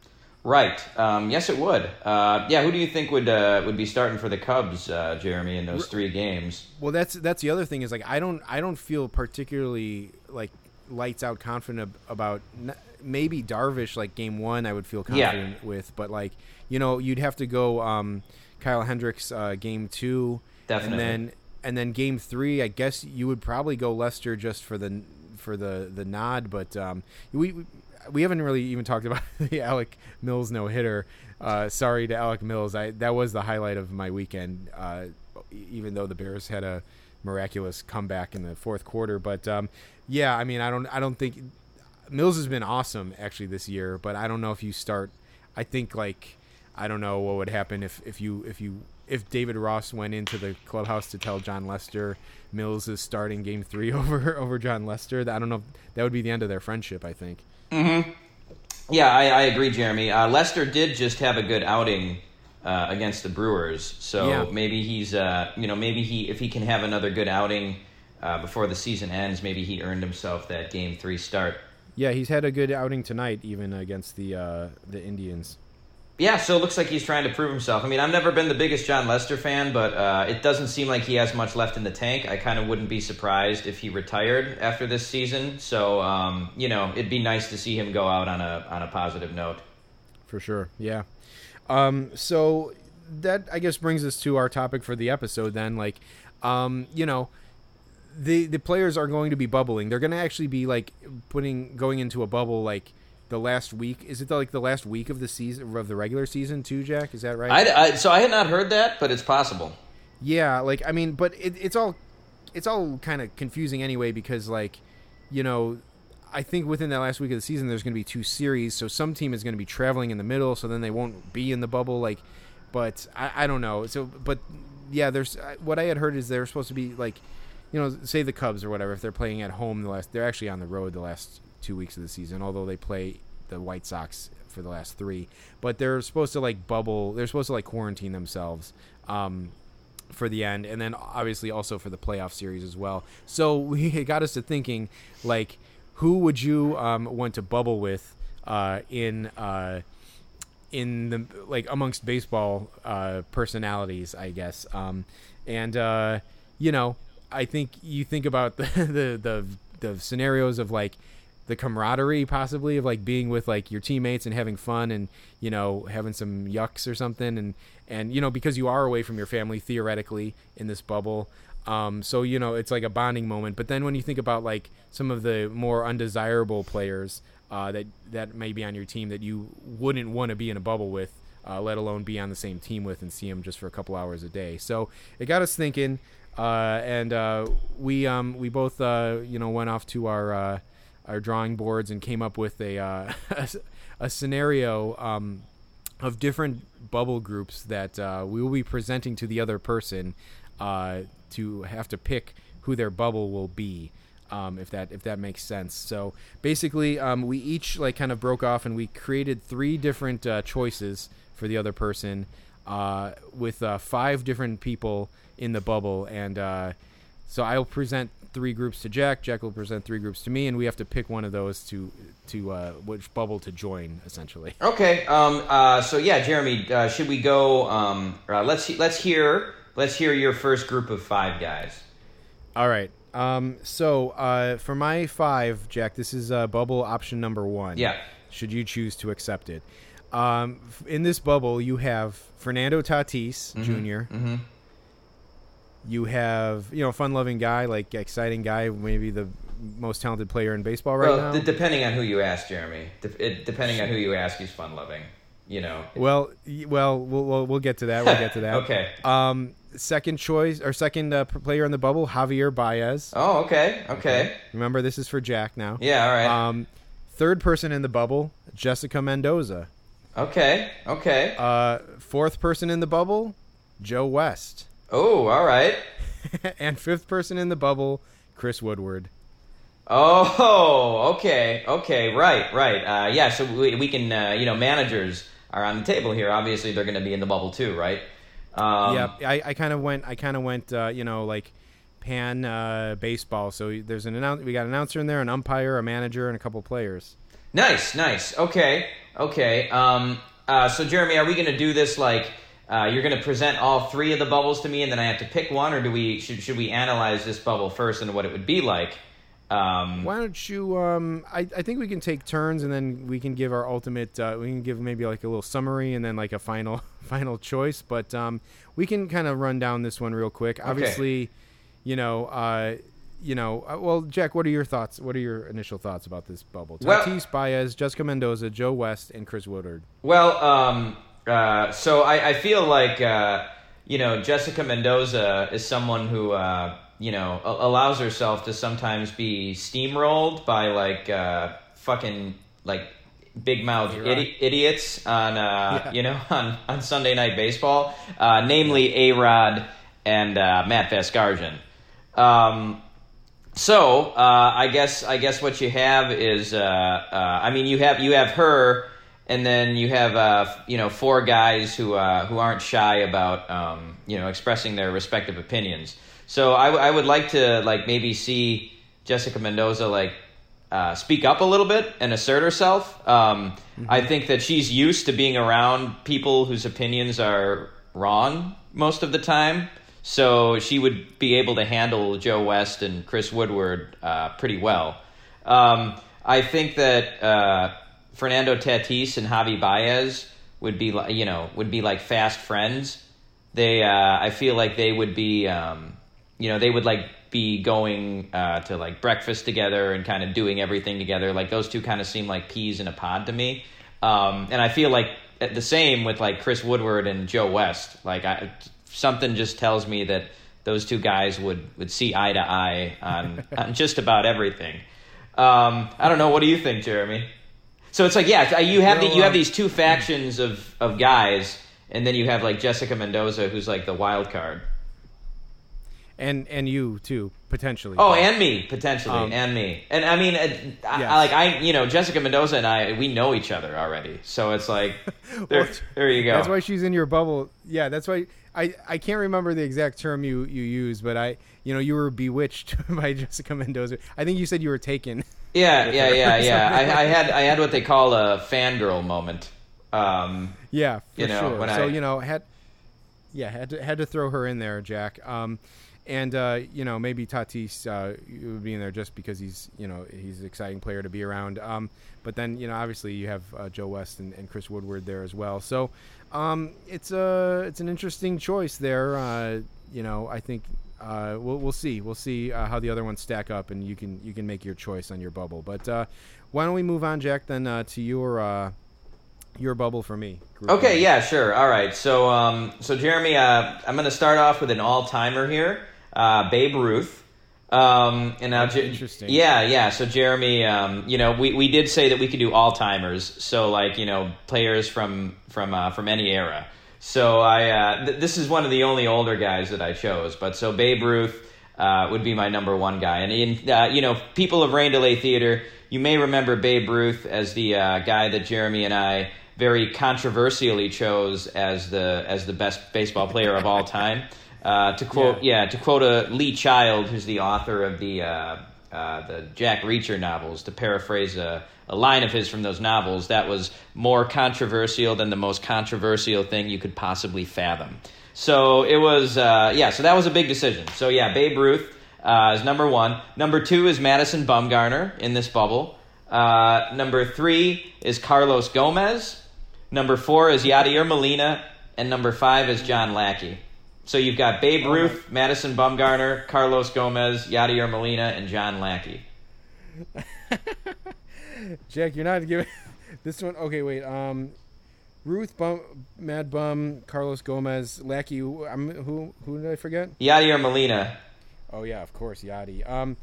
Right. Um, yes, it would. Uh, yeah. Who do you think would uh, would be starting for the Cubs, uh, Jeremy, in those three games?
Well, that's that's the other thing is like I don't I don't feel particularly like lights out confident about maybe Darvish like game one I would feel confident yeah. with, but like you know you'd have to go um, Kyle Hendricks uh, game two,
definitely,
and then and then game three I guess you would probably go Lester just for the for the the nod, but um, we we haven't really even talked about the Alec Mills no hitter. Uh, sorry to Alec Mills. I that was the highlight of my weekend. Uh, even though the Bears had a miraculous comeback in the fourth quarter, but um, yeah, I mean, I don't, I don't think Mills has been awesome actually this year, but I don't know if you start. I think like I don't know what would happen if if you if you if David Ross went into the clubhouse to tell Jon Lester Mills is starting Game Three over over Jon Lester. I don't know. That would be the end of their friendship. I think.
Mm-hmm. Yeah, I, I agree, Jeremy. Uh, Lester did just have a good outing uh, against the Brewers, so yeah. maybe he's, uh, you know, maybe he if he can have another good outing uh, before the season ends, maybe he earned himself that Game Three start.
Yeah, he's had a good outing tonight, even against the uh, the Indians.
Yeah, so it looks like he's trying to prove himself. I mean, I've never been the biggest Jon Lester fan, but uh, it doesn't seem like he has much left in the tank. I kind of wouldn't be surprised if he retired after this season. So, um, you know, it'd be nice to see him go out on a on a positive note.
For sure, yeah. Um, so that I guess brings us to our topic for the episode. Then, like, um, you know, the the players are going to be bubbling. They're going to actually be like putting going into a bubble, like the last week. Is it the, like the last week of the season of the regular season too, Jack? Is that right?
I, I, so I had not heard that, but it's possible.
Yeah, like I mean, but it, it's all it's all kind of confusing anyway because like you know I think within that last week of the season there's going to be two series, so some team is going to be traveling in the middle, so then they won't be in the bubble. Like, but I, I don't know. So, but yeah, there's what I had heard is they're supposed to be like, you know, say the Cubs or whatever if they're playing at home the last, they're actually on the road the last two weeks of the season, although they play the White Sox for the last three. But they're supposed to like bubble. They're supposed to like quarantine themselves um, for the end, and then obviously also for the playoff series as well. So we it got us to thinking, like, who would you um, want to bubble with uh, in uh, in the like amongst baseball uh, personalities, I guess. Um, and uh, you know, I think you think about the, the the the scenarios of like the camaraderie possibly of like being with like your teammates and having fun and you know having some yucks or something and and you know because you are away from your family theoretically in this bubble um, so you know it's like a bonding moment but then when you think about like some of the more undesirable players uh, that that may be on your team that you wouldn't want to be in a bubble with, uh, let alone be on the same team with and see them just for a couple hours a day. So it got us thinking, uh, and uh, we um, we both uh, you know went off to our uh, our drawing boards and came up with a uh, a scenario um, of different bubble groups that uh, we will be presenting to the other person uh, to have to pick who their bubble will be. Um, if that if that makes sense. So basically, um, we each like kind of broke off and we created three different uh, choices for the other person uh, with uh, five different people in the bubble, and so I'll present three groups to Jack. Jack will present three groups to me, and we have to pick one of those to to uh, which bubble to join, essentially.
Okay. Um. Uh. So yeah, Jeremy. Uh, should we go? Um. Uh, let's let's hear let's hear your first group of five guys.
All right. Um. So uh, for my five, Jack, this is uh, bubble option number one.
Yeah.
Should you choose to accept it? Um, in this bubble, you have Fernando Tatis junior
Mm-hmm.
You have you know fun-loving guy, like exciting guy, maybe the most talented player in baseball right
well,
now.
d- depending on who you ask, Jeremy. De- it, depending on who you ask, he's fun loving. You know.
Well, well, we'll we'll, we'll get to that. We'll get to that.
Okay.
Um, second choice or second uh, player in the bubble, Javier Baez.
Oh. Okay. Okay.
Remember, this is for Jack now.
Yeah. All right.
Um, third person in the bubble, Jessica Mendoza.
okay. Okay.
Uh, fourth person in the bubble, Joe West.
Oh. All right.
and fifth person in the bubble, Chris Woodward.
Oh, okay, okay, right, right. Uh, yeah, so we, we can, uh, you know, managers are on the table here. Obviously, they're going to be in the bubble too, right? Um,
yeah, I, I kind of went. I kind of went. Uh, you know, like pan uh, baseball. So there's an announce. We got an announcer in there, an umpire, a manager, and a couple players.
Nice, nice. Okay, okay. Um, uh, so, Jeremy, are we going to do this like uh, you're going to present all three of the bubbles to me, and then I have to pick one, or do we should should we analyze this bubble first and what it would be like? Um,
Why don't you? Um, I, I think we can take turns, and then we can give our ultimate. Uh, we can give maybe like a little summary, and then like a final final choice. But um, we can kind of run down this one real quick. Obviously, you know, uh, you know. Uh, well, Jack, what are your thoughts? What are your initial thoughts about this bubble?
Well-
Tatis, Baez, Jessica Mendoza, Joe West, and Chris Woodward.
Well, um, uh, so I, I feel like uh, you know Jessica Mendoza is someone who uh, you know a- allows herself to sometimes be steamrolled by like uh, fucking like big mouth idi- idiots on uh,
Yeah.
you know on, on Sunday Night Baseball, uh, namely A Rod and uh, Matt Vasgersian. Um, so uh, I guess I guess what you have is uh, uh, I mean you have you have her and then you have uh, you know four guys who uh, who aren't shy about um, you know expressing their respective opinions. So I, w- I would like to like maybe see Jessica Mendoza like uh, speak up a little bit and assert herself. Um, I think that she's used to being around people whose opinions are wrong most of the time. So she would be able to handle Joe West and Chris Woodward uh, pretty well. Um, I think that uh, Fernando Tatis and Javi Baez would be, you know, would be like fast friends. They, uh, I feel like they would be, um, you know, they would like be going uh, to like breakfast together and kind of doing everything together. Like those two kind of seem like peas in a pod to me. Um, and I feel like the same with like Chris Woodward and Joe West. Like I, something just tells me that those two guys would, would see eye to eye on, on just about everything. Um, I don't know. What do you think, Jeremy? So it's like, yeah, you have the, you have these two factions of, of guys, and then you have like Jessica Mendoza, who's like the wild card.
And and you too potentially.
Oh, and me potentially,
Um,
and me, and I mean, I,
Yes.
I, like I, you know, Jessica Mendoza and I, we know each other already, so it's like, there,
Well,
there you go.
That's why she's in your bubble. Yeah, that's why I, I can't remember the exact term you, you used, but I you know you were bewitched by Jessica Mendoza. I think you said you were taken.
yeah, yeah, yeah, yeah. I, I had, I had what they call a fangirl moment. Um,
Yeah, for
You know,
sure. so
I-
you know had yeah had to had to throw her in there, Jack. Um, and uh, you know maybe Tatis uh, would be in there just because he's you know he's an exciting player to be around. Um, but then you know obviously you have uh, Joe West and, and Chris Woodward there as well. So um, it's a it's an interesting choice there. Uh, you know I think. Uh, we'll, we'll see. We'll see uh, how the other ones stack up, and you can you can make your choice on your bubble. But uh, why don't we move on, Jack, then uh, to your uh, your bubble for me?
Okay,
one.
yeah, sure. All right. So, um, so Jeremy, uh, I'm going to start off with an all-timer here, uh, Babe Ruth. Um, and now, Je-
Interesting.
Yeah, yeah. So, Jeremy, um, you know, we, we did say that we could do all-timers. So, like, you know, players from from uh, from any era. So, I uh, th- this is one of the only older guys that I chose. But so, Babe Ruth uh, would be my number one guy. And in, uh, you know, people of Rain Delay Theater, you may remember Babe Ruth as the uh, guy that Jeremy and I very controversially chose as the as the best baseball player of all time. Uh, to quote, yeah. to quote a Lee Child, who's the author of the uh, the Jack Reacher novels, to paraphrase a, a line of his from those novels, that was more controversial than the most controversial thing you could possibly fathom. So it was, uh, yeah. So that was a big decision. So yeah, Babe Ruth uh, is number one. Number two is Madison Bumgarner in this bubble. Uh, number three is Carlos Gomez. Number four is Yadier Molina, and number five is John Lackey. So you've got Babe Ruth, Madison Bumgarner, Carlos Gomez, Yadier Molina, and John Lackey.
Jack, you're not giving this one. Okay, wait. Um, Ruth, Bum, Mad Bum, Carlos Gomez, Lackey. Who, I'm, who who did I forget?
Yadier Molina.
Oh yeah, of course, Yadi. Um,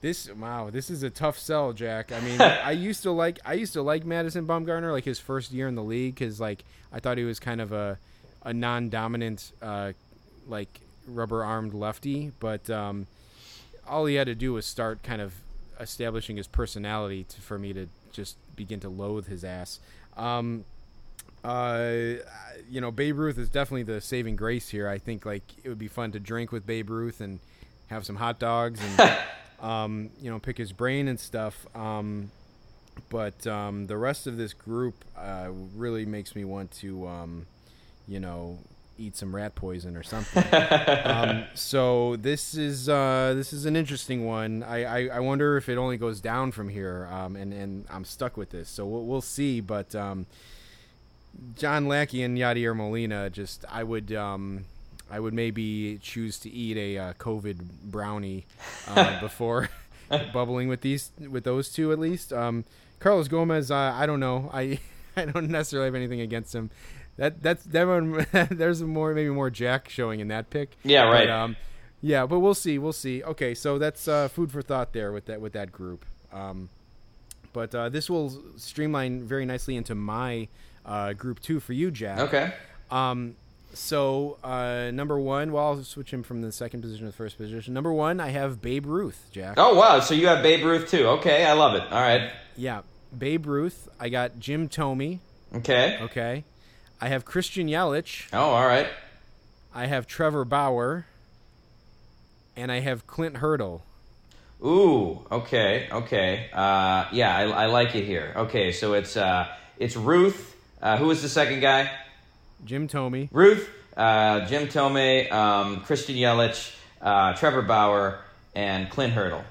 this wow, this is a tough sell, Jack. I mean, I used to like I used to like Madison Bumgarner like his first year in the league because like I thought he was kind of a a non-dominant uh, like rubber armed lefty, but um, all he had to do was start kind of establishing his personality to, for me to just begin to loathe his ass. Um, uh, you know, Babe Ruth is definitely the saving grace here. I think like it would be fun to drink with Babe Ruth and have some hot dogs and um, you know pick his brain and stuff. Um, but um, the rest of this group uh, really makes me want to, um, you know, eat some rat poison or something. um, so this is uh, this is an interesting one. I, I, I wonder if it only goes down from here, um, and and I'm stuck with this. So we'll, we'll see. But um, John Lackey and Yadier Molina, just I would um, I would maybe choose to eat a uh, COVID brownie uh, before bubbling with these with those two at least. Um, Carlos Gomez, uh, I don't know. I I don't necessarily have anything against him. That that's that one. there's more maybe more Jack showing in that pick.
Yeah, right.
But, um, yeah, but we'll see. We'll see. Okay, so that's uh, food for thought there with that with that group. Um, but uh, this will streamline very nicely into my uh, group two for you, Jack.
Okay.
Um, so uh, number one, well, I'll switch him from the second position to the first position. Number one, I have Babe Ruth, Jack.
Oh wow! So you have Babe Ruth too. Okay, I love it. All right.
Yeah, Babe Ruth. I got Jim Thome.
Okay.
Okay. I have Christian Yelich.
Oh, all right.
I have Trevor Bauer. And I have Clint Hurdle.
Ooh. Okay. Okay. Uh, yeah, I, I like it here. Okay, so it's uh, it's Ruth. Uh, who was the second guy?
Jim Thome.
Ruth, uh, Jim Thome, um, Christian Yelich, uh, Trevor Bauer, and Clint Hurdle.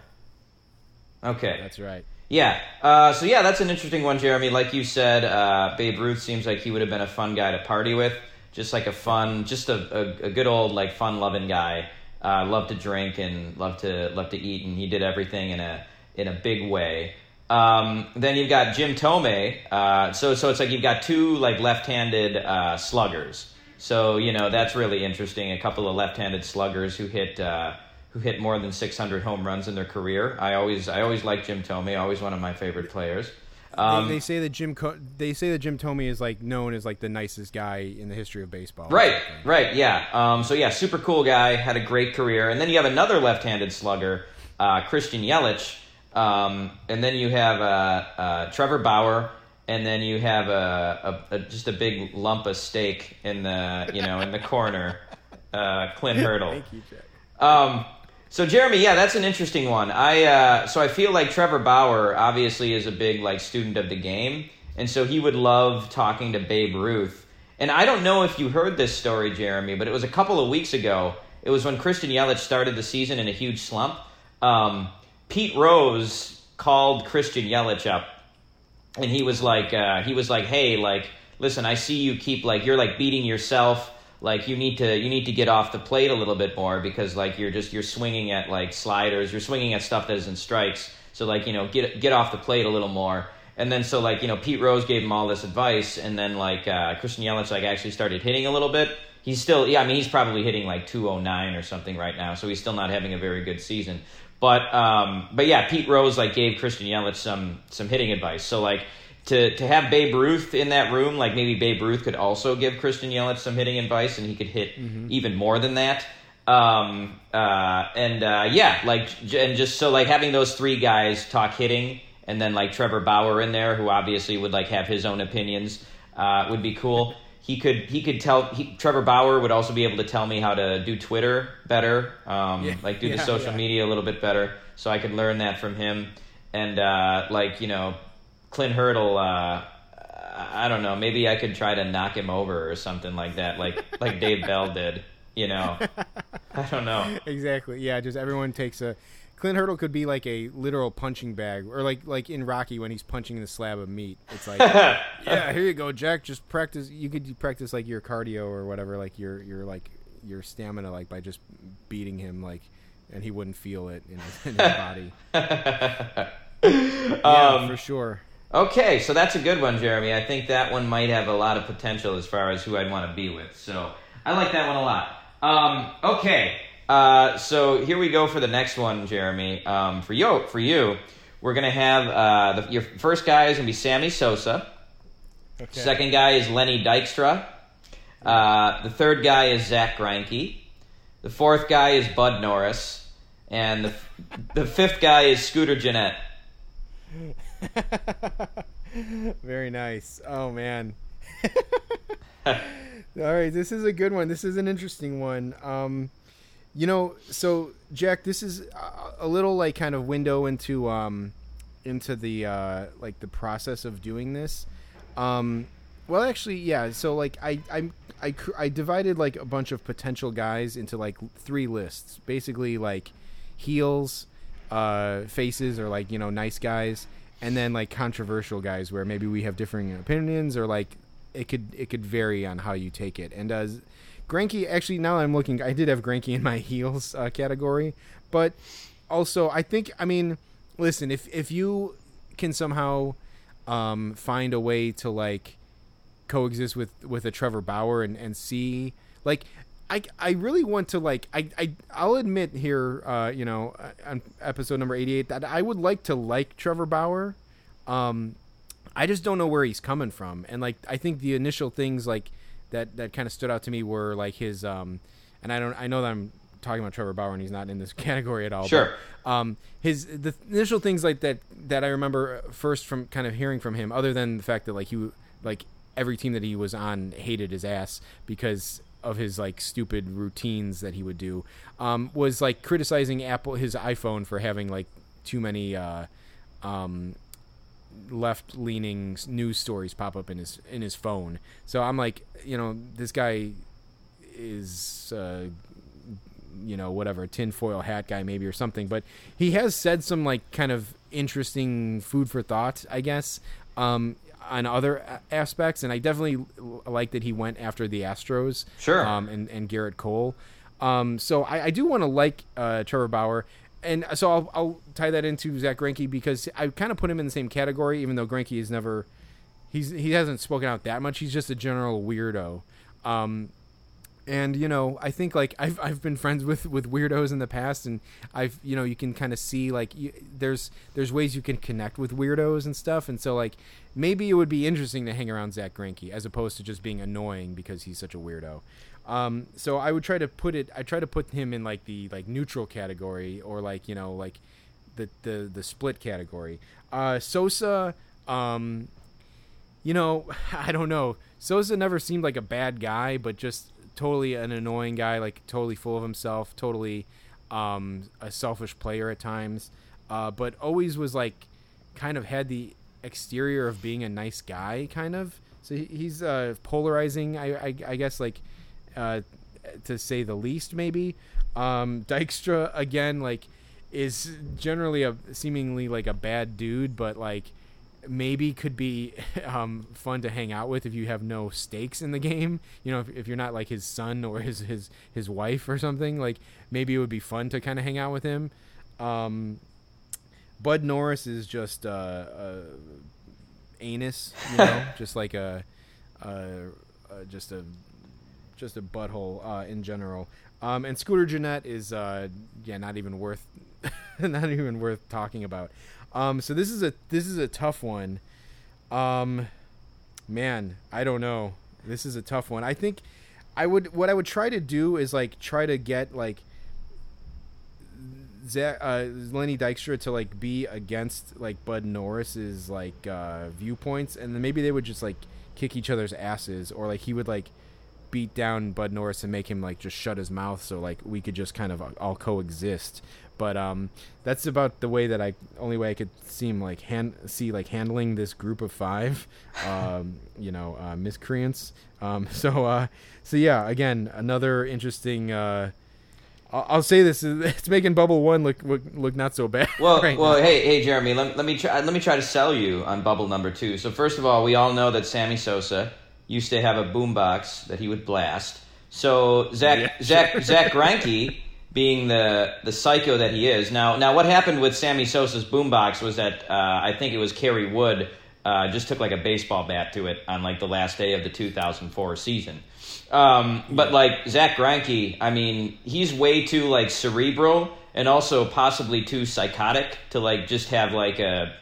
Okay.
That's right.
Yeah. Uh, so yeah, that's an interesting one, Jeremy. Like you said, uh, Babe Ruth seems like he would have been a fun guy to party with. Just like a fun, just a, a, a good old like fun loving guy. Uh, loved to drink and loved to love to eat, and he did everything in a in a big way. Um, then you've got Jim Thome. Uh, so so it's like you've got two like left-handed uh, sluggers. So you know that's really interesting. A couple of left-handed sluggers who hit uh, who hit more than 600 home runs in their career. I always I always like Jim Thome. Always one of my favorite players. Um,
they, they say that Jim Co- they say that Jim Thome is like known as like the nicest guy in the history of baseball.
Right, right, yeah. Um, so yeah, super cool guy, had a great career, and then you have another left-handed slugger, uh, Christian Yelich, um, and then you have uh, uh, Trevor Bauer, and then you have a, a, a just a big lump of steak in the you know in the corner, uh, Clint Hurdle.
Thank you, Jack.
So Jeremy, yeah, that's an interesting one. I uh, so I feel like Trevor Bauer obviously is a big like student of the game, and so he would love talking to Babe Ruth. And I don't know if you heard this story, Jeremy, but it was a couple of weeks ago. It was when Christian Yelich started the season in a huge slump. Um, Pete Rose called Christian Yelich up, and he was like, uh, he was like, hey, like, listen, I see you keep like you're like beating yourself like you need to you need to get off the plate a little bit more because like you're just you're swinging at like sliders you're swinging at stuff that isn't strikes So like you know get get off the plate a little more. And then so like you know Pete Rose gave him all this advice, and then like uh, Christian Yelich like actually started hitting a little bit. He's still yeah I mean he's probably hitting like 209 or something right now, so he's still not having a very good season. But um, but yeah, Pete Rose like gave Christian Yelich some some hitting advice. So like to to have Babe Ruth in that room, like maybe Babe Ruth could also give Christian Yelich some hitting advice, and he could hit even more than that. Um, uh, and uh, yeah, like and just so like having those three guys talk hitting, and then like Trevor Bauer in there, who obviously would like have his own opinions, uh, would be cool. He could he could tell he, Trevor Bauer would also be able to tell me how to do Twitter better, um,
Yeah,
like do the social
yeah.
media a little bit better, so I could learn that from him. And uh, like you know, Clint Hurdle, uh, I don't know, maybe I could try to knock him over or something like that, like like Dave Bell did. You know, I don't know.
exactly. Yeah, just everyone takes a. Clint Hurdle could be like a literal punching bag, or like like in Rocky when he's punching the slab of meat. It's like, yeah, here you go, Jack. Just practice. You could practice like your cardio or whatever, like your your like your stamina, like by just beating him, like, and he wouldn't feel it in his, in his body. yeah,
Um,
for sure.
Okay, so that's a good one, Jeremy. I think that one might have a lot of potential as far as who I'd want to be with. So I like that one a lot. Um, okay, uh, so here we go for the next one, Jeremy. Um, for you, for you, we're gonna have uh, the, your first guy is gonna be Sammy Sosa.
Okay.
Second guy is Lenny Dykstra. Uh, the third guy is Zack Greinke. The fourth guy is Bud Norris, and the the fifth guy is Scooter Gennett.
Very nice. Oh man. All right, this is a good one. This is an interesting one. Um, you know, so Jack, this is a- little like kind of window into um, into the uh, like the process of doing this. Um, well, actually, yeah. So like I I I I divided like a bunch of potential guys into like three lists. Basically, like heels, uh, faces, or like you know nice guys, and then like controversial guys where maybe we have differing opinions or like it could it could vary on how you take it. And uh, Greinke actually now I'm looking, I did have Greinke in my heels uh, category, but also I think I mean, listen, if if you can somehow um, find a way to like coexist with with a Trevor Bauer and and see like I, I really want to like I, I I'll admit here uh, you know uh, on episode number 88 that I would like to like Trevor Bauer um I just don't know where he's coming from and like I think the initial things like that that kind of stood out to me were like his um and I don't I know that I'm talking about Trevor Bauer and he's not in this category at all but,
Sure.
um his the initial things like that that I remember first from kind of hearing from him other than the fact that like he like every team that he was on hated his ass because of his like stupid routines that he would do um was like criticizing Apple his iPhone for having like too many uh um left leaning news stories pop up in his in his phone. So I'm like, you know, this guy is uh you know, whatever, tinfoil hat guy maybe or something, but he has said some like kind of interesting food for thought, I guess, um on other aspects and I definitely like that he went after the Astros
Sure.
um and and Gerrit Cole. Um so I, I do want to like uh Trevor Bauer and so I'll, I'll tie that into Zack Greinke because I kind of put him in the same category, even though Greinke is never, he's he hasn't spoken out that much. He's just a general weirdo, um, and you know I think like I've I've been friends with with weirdos in the past, and I've you know you can kind of see like you, there's there's ways you can connect with weirdos and stuff, and so like maybe it would be interesting to hang around Zack Greinke as opposed to just being annoying because he's such a weirdo. Um, so I would try to put it. I try to put him in like the like neutral category or like you know like the the the split category. Uh, Sosa, um, you know, I don't know. Sosa never seemed like a bad guy, but just totally an annoying guy. Like totally full of himself, totally um, a selfish player at times. Uh, but always was like kind of had the exterior of being a nice guy, kind of. So he's uh, polarizing, I, I, I guess, like uh, to say the least, maybe. Um, Dykstra again, like, is generally a seemingly like a bad dude, but like maybe could be um, fun to hang out with if you have no stakes in the game. You know, if, if you're not like his son or his his his wife or something, like maybe it would be fun to kind of hang out with him. Um, Bud Norris is just uh, uh, anus, you know, just like a, uh, uh, just a, just a butthole uh, in general. Um, and Scooter Gennett is uh, yeah, not even worth, not even worth talking about. Um, so this is a this is a tough one. Um, man, I don't know. This is a tough one. I think I would what I would try to do is like try to get like uh, Lenny Dykstra to like be against like Bud Norris's like uh, viewpoints, and then maybe they would just like kick each other's asses, or like he would like beat down Bud Norris and make him like just shut his mouth, so like we could just kind of uh, all coexist. But um, that's about the way that I only way I could seem like hand see like handling this group of five, um, you know, uh, miscreants. Um, so uh, so yeah, again another interesting. Uh, I'll, say this: it's making Bubble One look look, look not so bad.
Well,
right
well,
now.
hey, hey, Jeremy, let, let me try. Let me try to sell you on bubble number two. So first of all, we all know that Sammy Sosa used to have a boombox that he would blast. So Zach
Yeah,
Zach
sure.
Zack Greinke, being the the psycho that he is, now now what happened with Sammy Sosa's boombox was that uh, I think it was Kerry Wood uh, just took like a baseball bat to it on like the last day of the 2004 season. Um, but like Zack Greinke, I mean, he's way too like cerebral and also possibly too psychotic to like just have like a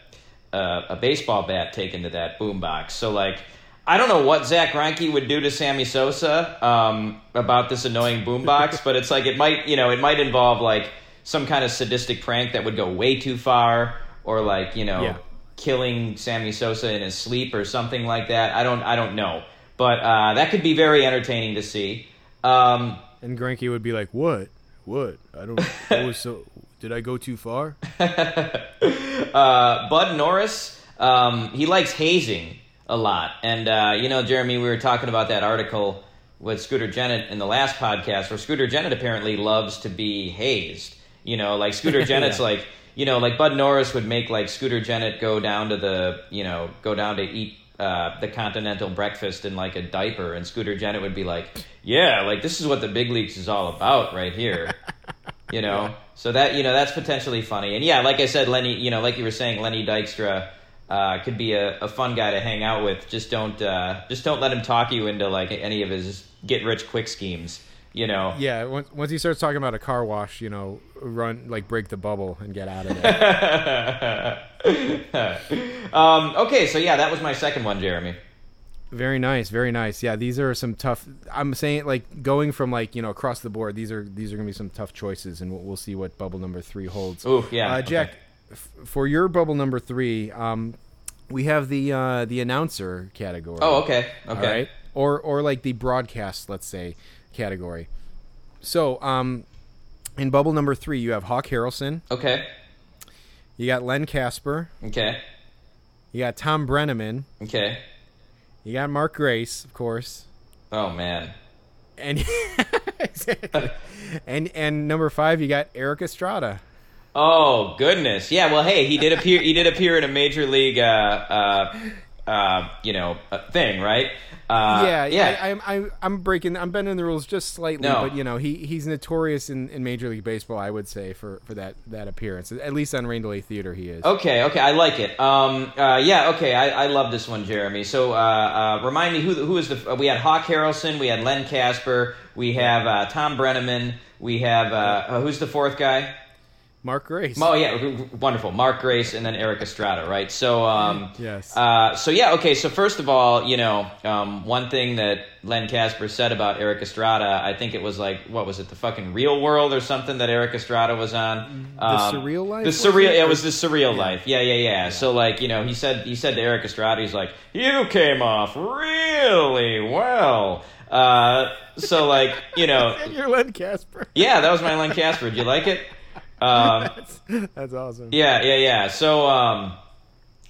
a, a baseball bat taken to that boombox. So like, I don't know what Zack Greinke would do to Sammy Sosa um, about this annoying boombox, but it's like it might you know it might involve like some kind of sadistic prank that would go way too far, or like you know
Yeah.
killing Sammy Sosa in his sleep or something like that. I don't I don't know, but uh, that could be very entertaining to see. Um,
and Greinke would be like, "What? What? I don't. What was so? Did I go too far?"
uh, Bud Norris, um, he likes hazing a lot. And, uh, you know, Jeremy, we were talking about that article with Scooter Gennett in the last podcast where Scooter Gennett apparently loves to be hazed. You know, like Scooter Gennett's
Yeah.
like, you know, like Bud Norris would make like Scooter Gennett go down to the, you know, go down to eat uh, the continental breakfast in like a diaper, and Scooter Gennett would be like, "Yeah, like this is what the big leagues is all about right here." you know so that you know that's potentially funny and yeah like i said lenny you know like you were saying lenny dykstra uh, could be a, a fun guy to hang out with just don't uh, just don't let him talk you into like any of his get rich quick schemes you know
Yeah. Once, once he starts talking about a car wash, you know, run like break the bubble and get out of there.
um, okay so yeah that was my second one jeremy
very nice. Very nice. Yeah. These are some tough. I'm saying like going from like you know across the board. These are these are gonna be some tough choices, and we'll, we'll see what bubble number three holds.
Ooh, yeah,
Uh, Jack,
okay.
F- for your bubble number three, um, we have the uh, the announcer category.
oh okay okay
right. Or or like the broadcast, let's say, category. So, um, in bubble number three, you have Hawk Harrelson.
okay
You got Len Kasper.
okay
You got Thom Brennaman.
okay
You got Mark Grace, of course.
oh man
And exactly. and and number five, you got Erik Estrada.
Oh goodness, yeah. Well, hey, he did appear. He did appear in a major league, uh, uh, uh, you know, uh, thing, right? Uh,
yeah,
yeah.
I, I'm I'm I'm breaking. I'm bending the rules just slightly,
No.
but you know, he he's notorious in, in Major League Baseball. I would say for, for that that appearance. At least on Rain Delay Theater, he is.
Okay, okay, I like it. Um, uh, yeah, okay, I, I love this one, Jeremy. So, uh, uh, remind me who who is the? Uh, we had Hawk Harrelson, we had Len Kasper, we have uh, Thom Brennaman, we have who's the fourth guy?
Mark Grace.
Oh yeah, wonderful. Mark Grace and then Erik Estrada, right? So um,
Yes.
Uh, so yeah, okay. So first of all, you know, um, one thing that Len Kasper said about Erik Estrada, I think it was like, what was it, the fucking Real World or something that Erik Estrada was on?
The
Um,
Surreal Life,
The surreal.
it?
It was the Surreal Life. Yeah, yeah, yeah, So like, you know, he said he said to Erik Estrada, he's like, you came off really well. Uh, so like, you know,
and you're Len Kasper.
yeah, that was my Len Kasper. Did you like it? Um,
that's, that's awesome.
yeah, yeah, yeah. So, um,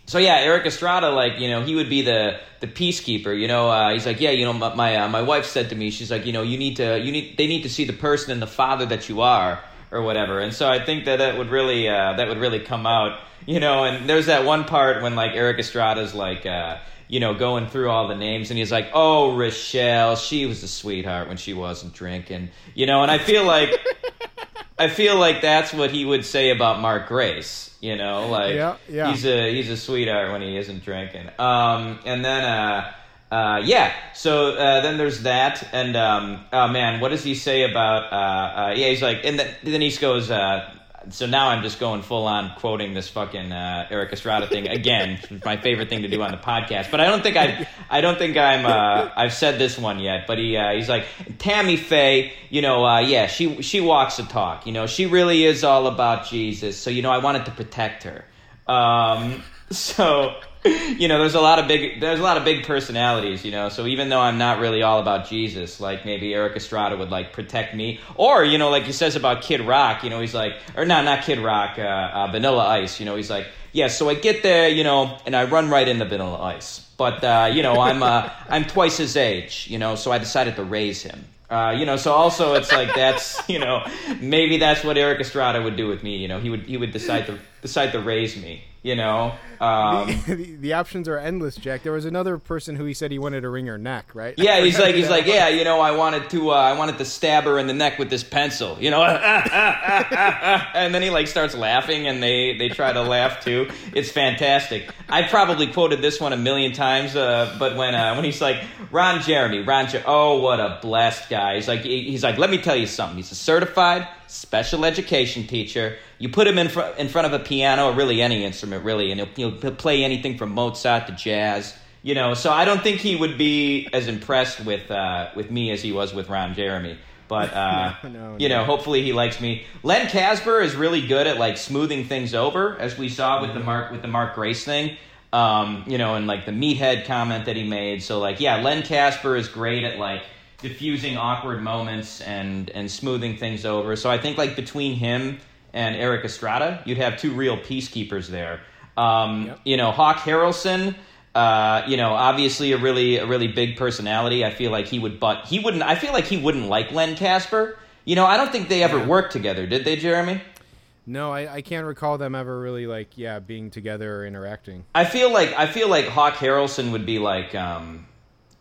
so yeah, Erik Estrada, like you know, he would be the the peacekeeper. You know, uh, he's like, yeah, you know, my my, uh, my wife said to me, she's like, you know, you need to, you need, they need to see the person and the father that you are, or whatever. And so I think that that would really, uh, that would really come out. You know, and there's that one part when like Erik Estrada's like. Uh, you know, going through all the names, and he's like, "Oh, Rochelle, she was a sweetheart when she wasn't drinking," you know. And I feel like I feel like that's what he would say about Mark Grace. You know, like
Yeah, yeah.
he's a he's a sweetheart when he isn't drinking. Um, and then uh, uh, yeah. So uh, then there's that, and um, oh man, what does he say about? Uh, uh, yeah, he's like, and then, then he goes. So now I'm just going full on quoting this fucking uh, Erik Estrada thing again. My favorite thing to do on the podcast. But I don't think I, I don't think I'm, uh, I've said this one yet. But he, uh, he's like Tammy Faye. You know, uh, yeah, she she walks the talk. You know, she really is all about Jesus. So you know, I wanted to protect her. Um, so you know, there's a lot of big there's a lot of big personalities, you know. So even though I'm not really all about Jesus, like maybe Erik Estrada would like protect me, or you know, like he says about Kid Rock, you know, he's like, or no, not Kid Rock, uh, uh, Vanilla Ice, you know, he's like, yeah. So I get there, you know, and I run right into Vanilla Ice, but uh, you know, I'm uh, I'm twice his age, you know, so I decided to raise him. Uh, you know, so also it's like that's you know maybe that's what Erik Estrada would do with me. You know, he would he would decide to decide to raise me. You know, um,
the, the options are endless, Jack. There was another person who he said he wanted to wring her neck, right?
yeah, he's like he's like yeah, you know, I wanted to uh, I wanted to stab her in the neck with this pencil. You know, and then he like starts laughing, and they they try to laugh too. It's fantastic. I probably quoted this one a million times, uh, but when uh, when he's like Ron Jeremy, Ron, Jer- oh what a blessed guy. He's like he's like let me tell you something. He's a certified special education teacher. You put him in fr- in front of a piano or really any instrument really, and he'll, he'll, play anything from Mozart to jazz. You know, so I don't think he would be as impressed with uh, with me as he was with Ron Jeremy. But uh,
No, no,
you know,
no.
hopefully he likes me. Len Kasper is really good at like smoothing things over, as we saw with the Mark with the Mark Grace thing. Um, you know, and like the meathead comment that he made. So like, yeah, Len Kasper is great at like diffusing awkward moments and and smoothing things over. So I think like between him and Erik Estrada, you'd have two real peacekeepers there. Um,
Yep.
You know, Hawk Harrelson. Uh, you know, obviously a really a really big personality. I feel like he would, but he wouldn't. I feel like he wouldn't like Len Kasper. You know, I don't think they ever
Yeah.
worked together, did they, Jeremy?
No, I, I can't recall them ever really like yeah being together or interacting.
I feel like I feel like Hawk Harrelson would be like um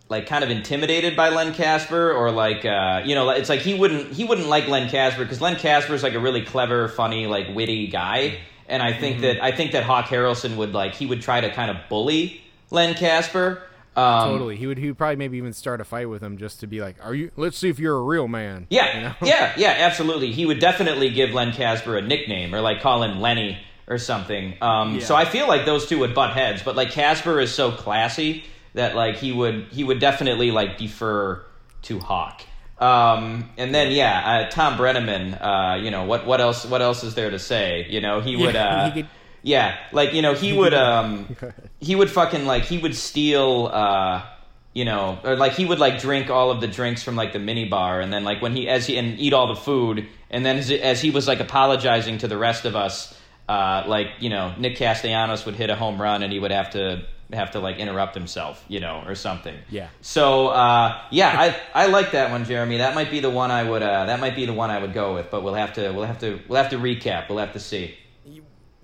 like kind of intimidated by Len Kasper or like uh you know it's like he wouldn't he wouldn't like Len Kasper because Len Kasper is like a really clever, funny, like witty guy. And I think that I think that Hawk Harrelson would like he would try to kind of bully Len Kasper. Um,
Totally, he would he would probably maybe even start a fight with him just to be like, are you? Let's see if you're a real man.
Yeah,
you know?
yeah, yeah, absolutely. He would definitely give Len Kasper a nickname or like call him Lenny or something. Um,
Yeah.
So I feel like those two would butt heads, but like Kasper is so classy that like he would he would definitely like defer to Hawk. Um, and then yeah, uh, Thom Brennaman. Uh, you know what what else what else is there to say? You know he would.
Yeah,
Uh,
he could-
yeah, like you know he would um he would fucking like he would steal uh you know or like he would like drink all of the drinks from like the mini bar and then like when he as he and eat all the food and then as, as he was like apologizing to the rest of us uh like you know Nick Castellanos would hit a home run and he would have to have to like interrupt himself you know or something.
Yeah.
so uh yeah I I like that one Jeremy. That might be the one I would uh that might be the one I would go with but we'll have to we'll have to we'll have to recap. We'll have to see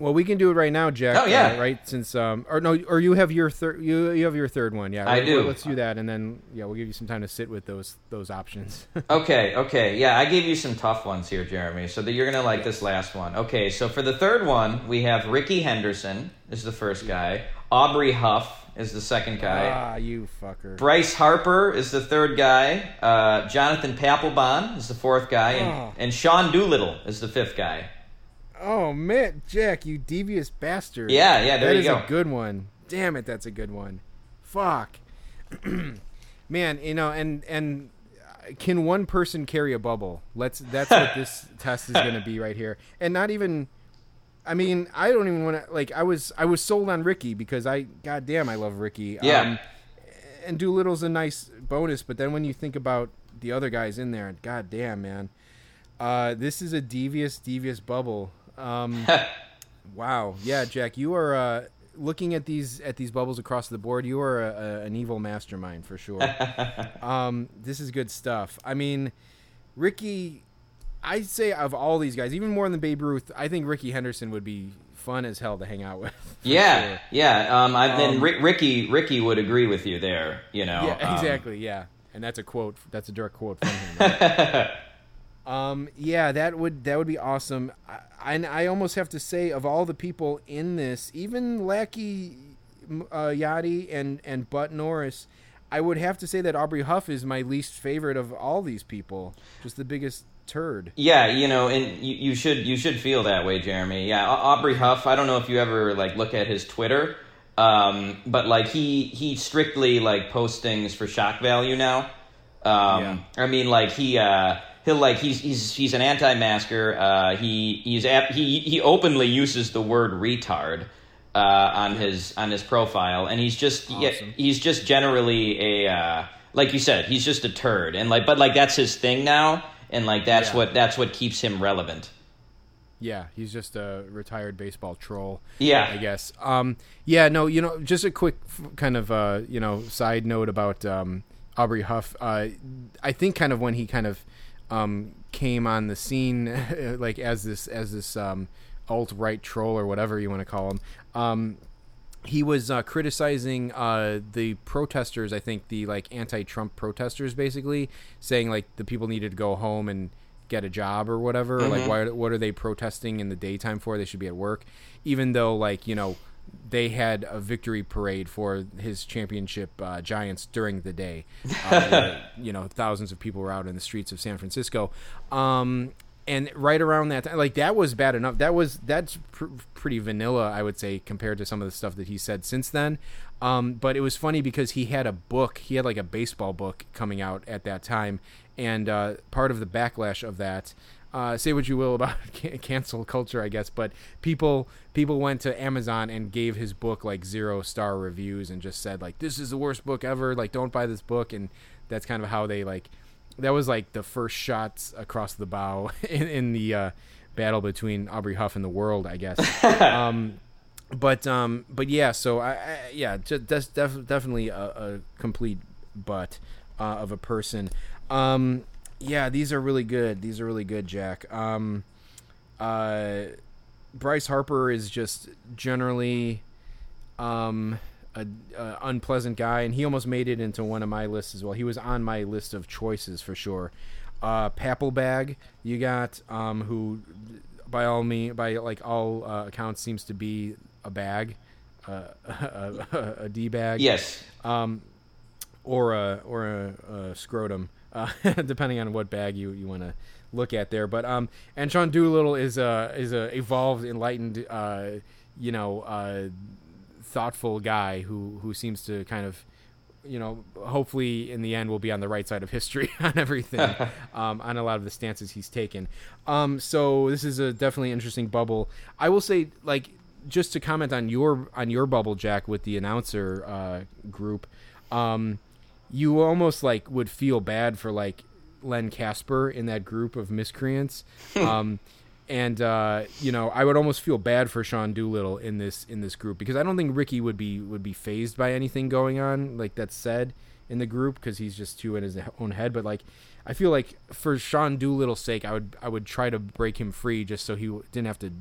Well, we can do it right now, Jack.
Oh, yeah.
uh, right. Since um, or no, or you have your third, you you have your third one. Yeah,
I
Let-
do.
Let's do that, and then yeah, we'll give you some time to sit with those those options.
Okay, okay. Yeah, I gave you some tough ones here, Jeremy, so that you're going to like this last one. Okay, so for the third one, we have Rickey Henderson is the first guy. Aubrey Huff is the second guy.
ah, you fucker.
Bryce Harper is the third guy. Uh, Jonathan Papelbon is the fourth guy. And,
Oh.
and Sean Doolittle is the fifth guy.
Oh man, Jack, you devious bastard.
Yeah, yeah, there
That
you
is
go.
a good one. Damn it, that's a good one. Fuck. Man, you know, and and can one person carry a bubble? Let's. That's what this test is going to be right here, and not even. I mean, I don't even want to like. I was I was sold on Ricky because I, goddamn, I love Ricky. Um,
Yeah.
and Doolittle's a nice bonus, but then when you think about the other guys in there, goddamn, man, uh, this is a devious, devious bubble. Um, wow, yeah, Jack, you are uh, looking at these at these bubbles across the board. You are a, a, an evil mastermind for sure. um, this is good stuff. I mean, Ricky, I'd say of all these guys, even more than Babe Ruth, I think Rickey Henderson would be fun as hell to hang out with.
Yeah,
sure.
yeah. Um, I, then
Um,
Rick, Ricky Ricky would agree with you there. You know.
Yeah,
um,
exactly. Yeah, and that's a quote. That's a direct quote from him. right? Um, yeah, that would that would be awesome. I, and I almost have to say, of all the people in this, even Lackey, uh, Yadi, and and Butt Norris, I would have to say that Aubrey Huff is my least favorite of all these people. Just the biggest turd.
Yeah, you know, and you, you should you should feel that way, Jeremy. Yeah, Au- Aubrey Huff. I don't know if you ever like look at his Twitter, um, but like he he strictly like posts things for shock value now. Um,
Yeah.
I mean, like he uh, he'll like he's he's he's an anti-masker. Uh, he he's ap- he he openly uses the word retard uh, on his on his profile, and he's just yeah,
Awesome.
he's just generally a uh, like you said, he's just a turd, and like but like that's his thing now, and like that's
Yeah.
what that's what keeps him relevant.
Yeah, he's just a retired baseball troll.
Yeah.
I guess. Um, yeah, no, you know, just a quick kind of uh, you know side note about um, Aubrey Huff. Uh, I think kind of when he kind of um, came on the scene, like as this as this um, alt right troll or whatever you want to call him. Um, he was uh, criticizing uh, the protesters. I think the like anti-Trump protesters, basically saying like the people needed to go home and get a job or whatever. Like, why? What are they protesting in the daytime for? They should be at work, even though like you know they had a victory parade for his championship uh, Giants during the day. Uh, you know, thousands of people were out in the streets of San Francisco. Um, and right around that time, like that was bad enough. That was that's pr- pretty vanilla, I would say, compared to some of the stuff that he said since then. Um, but it was funny because he had a book. He had like a baseball book coming out at that time, and uh, part of the backlash of that. Uh, say what you will about can- cancel culture, I guess, but people people went to Amazon and gave his book like zero star reviews and just said like this is the worst book ever. Like don't buy this book, and that's kind of how they like that was like the first shots across the bow in, in the uh, battle between Aubrey Huff and the world, I guess. um, but um, but yeah, so I, I yeah, just, that's def- definitely a, a complete butt uh, of a person. Um, yeah, these are really good. These are really good, Jack. Um, uh, Bryce Harper is just generally um, a, a unpleasant guy, and he almost made it into one of my lists as well. He was on my list of choices for sure. Uh, Papelbag, you got um, who, by all me, by like all uh, accounts, seems to be a bag, uh, a, a d bag
Yes.
or a or a, a scrotum, uh, depending on what bag you, you want to look at there. But um, and Sean Doolittle is a is a evolved, enlightened, uh, you know, uh, thoughtful guy who who seems to kind of. You know, hopefully in the end we'll be on the right side of history on everything, um, on a lot of the stances he's taken. Um, so this is a definitely interesting bubble. I will say, like, just to comment on your on your bubble, Jack, with the announcer uh, group, um, you almost like would feel bad for like Len Kasper in that group of miscreants. um, and uh, you know, I would almost feel bad for Sean Doolittle in this in this group because I don't think Ricky would be would be phased by anything going on like that's said in the group because he's just too in his own head. But like, I feel like for Sean Doolittle's sake, I would I would try to break him free just so he w- didn't have to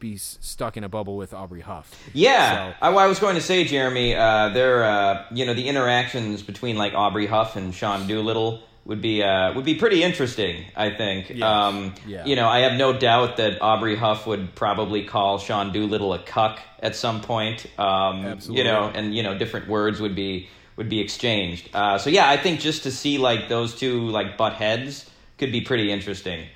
be stuck in a bubble with Aubrey Huff.
Yeah,
So-
I, I was going to say, Jeremy, uh, there, uh, you know, the interactions between like Aubrey Huff and Sean Doolittle would be uh, would be pretty interesting. I think.
Yeah.
Um,
Yeah.
You know, I have no doubt that Aubrey Huff would probably call Sean Doolittle a cuck at some point. Um,
Absolutely.
You know, and you know, different words would be would be exchanged. Uh, so yeah, I think just to see like those two like butt heads could be pretty interesting.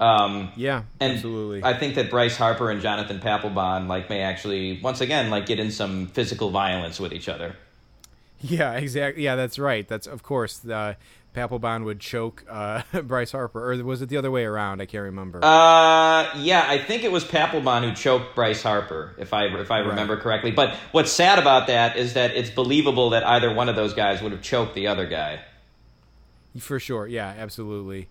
Um,
Yeah,
and
absolutely.
I think that Bryce Harper and Jonathan Papelbon like may actually once again like get in some physical violence with each other.
Yeah, exactly. Yeah, that's right. That's of course uh, Papelbon would choke uh, Bryce Harper, or was it the other way around? I can't remember.
Uh, yeah, I think it was Papelbon who choked Bryce Harper, if I if I remember correctly. But what's sad about that is that it's believable that either one of those guys would have choked the other guy.
For sure. Yeah, absolutely.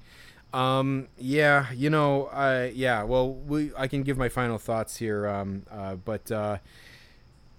Um, yeah, you know, uh, yeah. Well, we I can give my final thoughts here. Um, uh, but uh,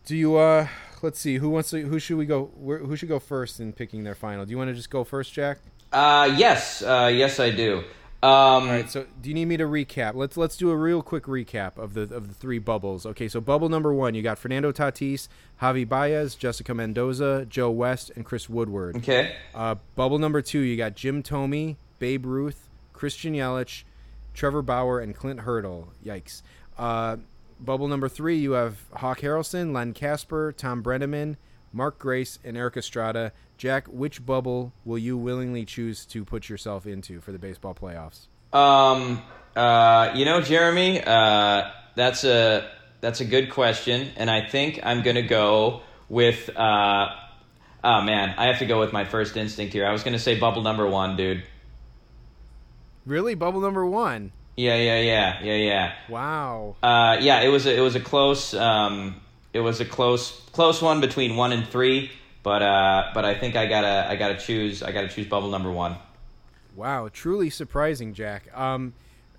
do you? Uh, let's see. Who wants to? Who should we go? Where, who should go first in picking their final? Do you want to just go first, Jack?
Uh, yes, uh, yes, I do. Um,
All right. So, do you need me to recap? Let's let's do a real quick recap of the of the three bubbles. Okay. So, bubble number one, you got Fernando Tatis, Javi Baez, Jessica Mendoza, Joe West, and Chris Woodward.
okay.
Uh, bubble number two, you got Jim Thome, Babe Ruth, Christian Yelich, Trevor Bauer, and Clint Hurdle. Yikes. Uh, bubble number three, you have Hawk Harrelson, Len Kasper, Thom Brennaman, Mark Grace, and Erik Estrada. Jack, which bubble will you willingly choose to put yourself into for the baseball playoffs?
Um, uh, you know, Jeremy, uh, that's a that's a good question, and I think I'm gonna go with. Uh, oh man, I have to go with my first instinct here. I was gonna say bubble number one, dude.
Really, bubble number one.
Yeah, yeah, yeah, yeah, yeah.
Wow.
Uh, yeah, it was a, it was a close um, it was a close close one between one and three, but uh, but I think I gotta I gotta choose I gotta choose bubble number one.
Wow, truly surprising, Jack. Um,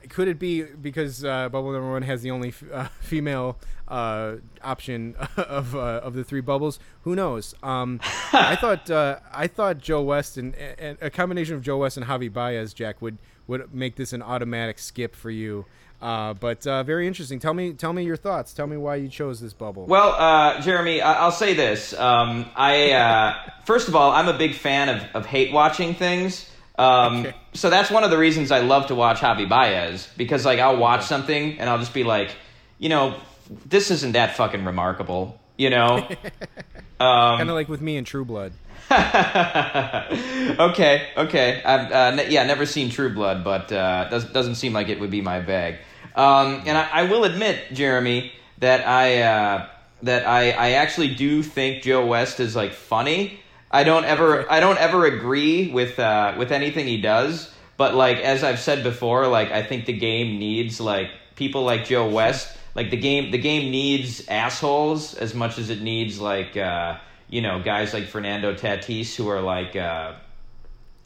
could it be because uh, bubble number one has the only f- uh, female uh, option of uh, of the three bubbles? Who knows? Um, I thought uh, I thought Joe West and, and a combination of Joe West and Javi Baez, Jack would would make this an automatic skip for you. Uh, but uh, very interesting. Tell me, tell me your thoughts. Tell me why you chose this bubble.
Well, uh, Jeremy, I- will say this. Um, I uh, first of all, I'm a big fan of, of hate watching things. Um,
Okay.
So that's one of the reasons I love to watch Javi Baez because like I'll watch something and I'll just be like, you know, this isn't that fucking remarkable, you know. um,
kind of like with me in True Blood.
okay, okay. I've uh, ne- yeah, never seen True Blood, but uh, does, doesn't seem like it would be my bag. Um, and I, I will admit, Jeremy, that I uh, that I, I actually do think Joe West is like funny. I don't ever I don't ever agree with uh, with anything he does, but like as I've said before, like I think the game needs like people like Joe West. Like the game the game needs assholes as much as it needs like uh, you know guys like Fernando Tatis who are like uh,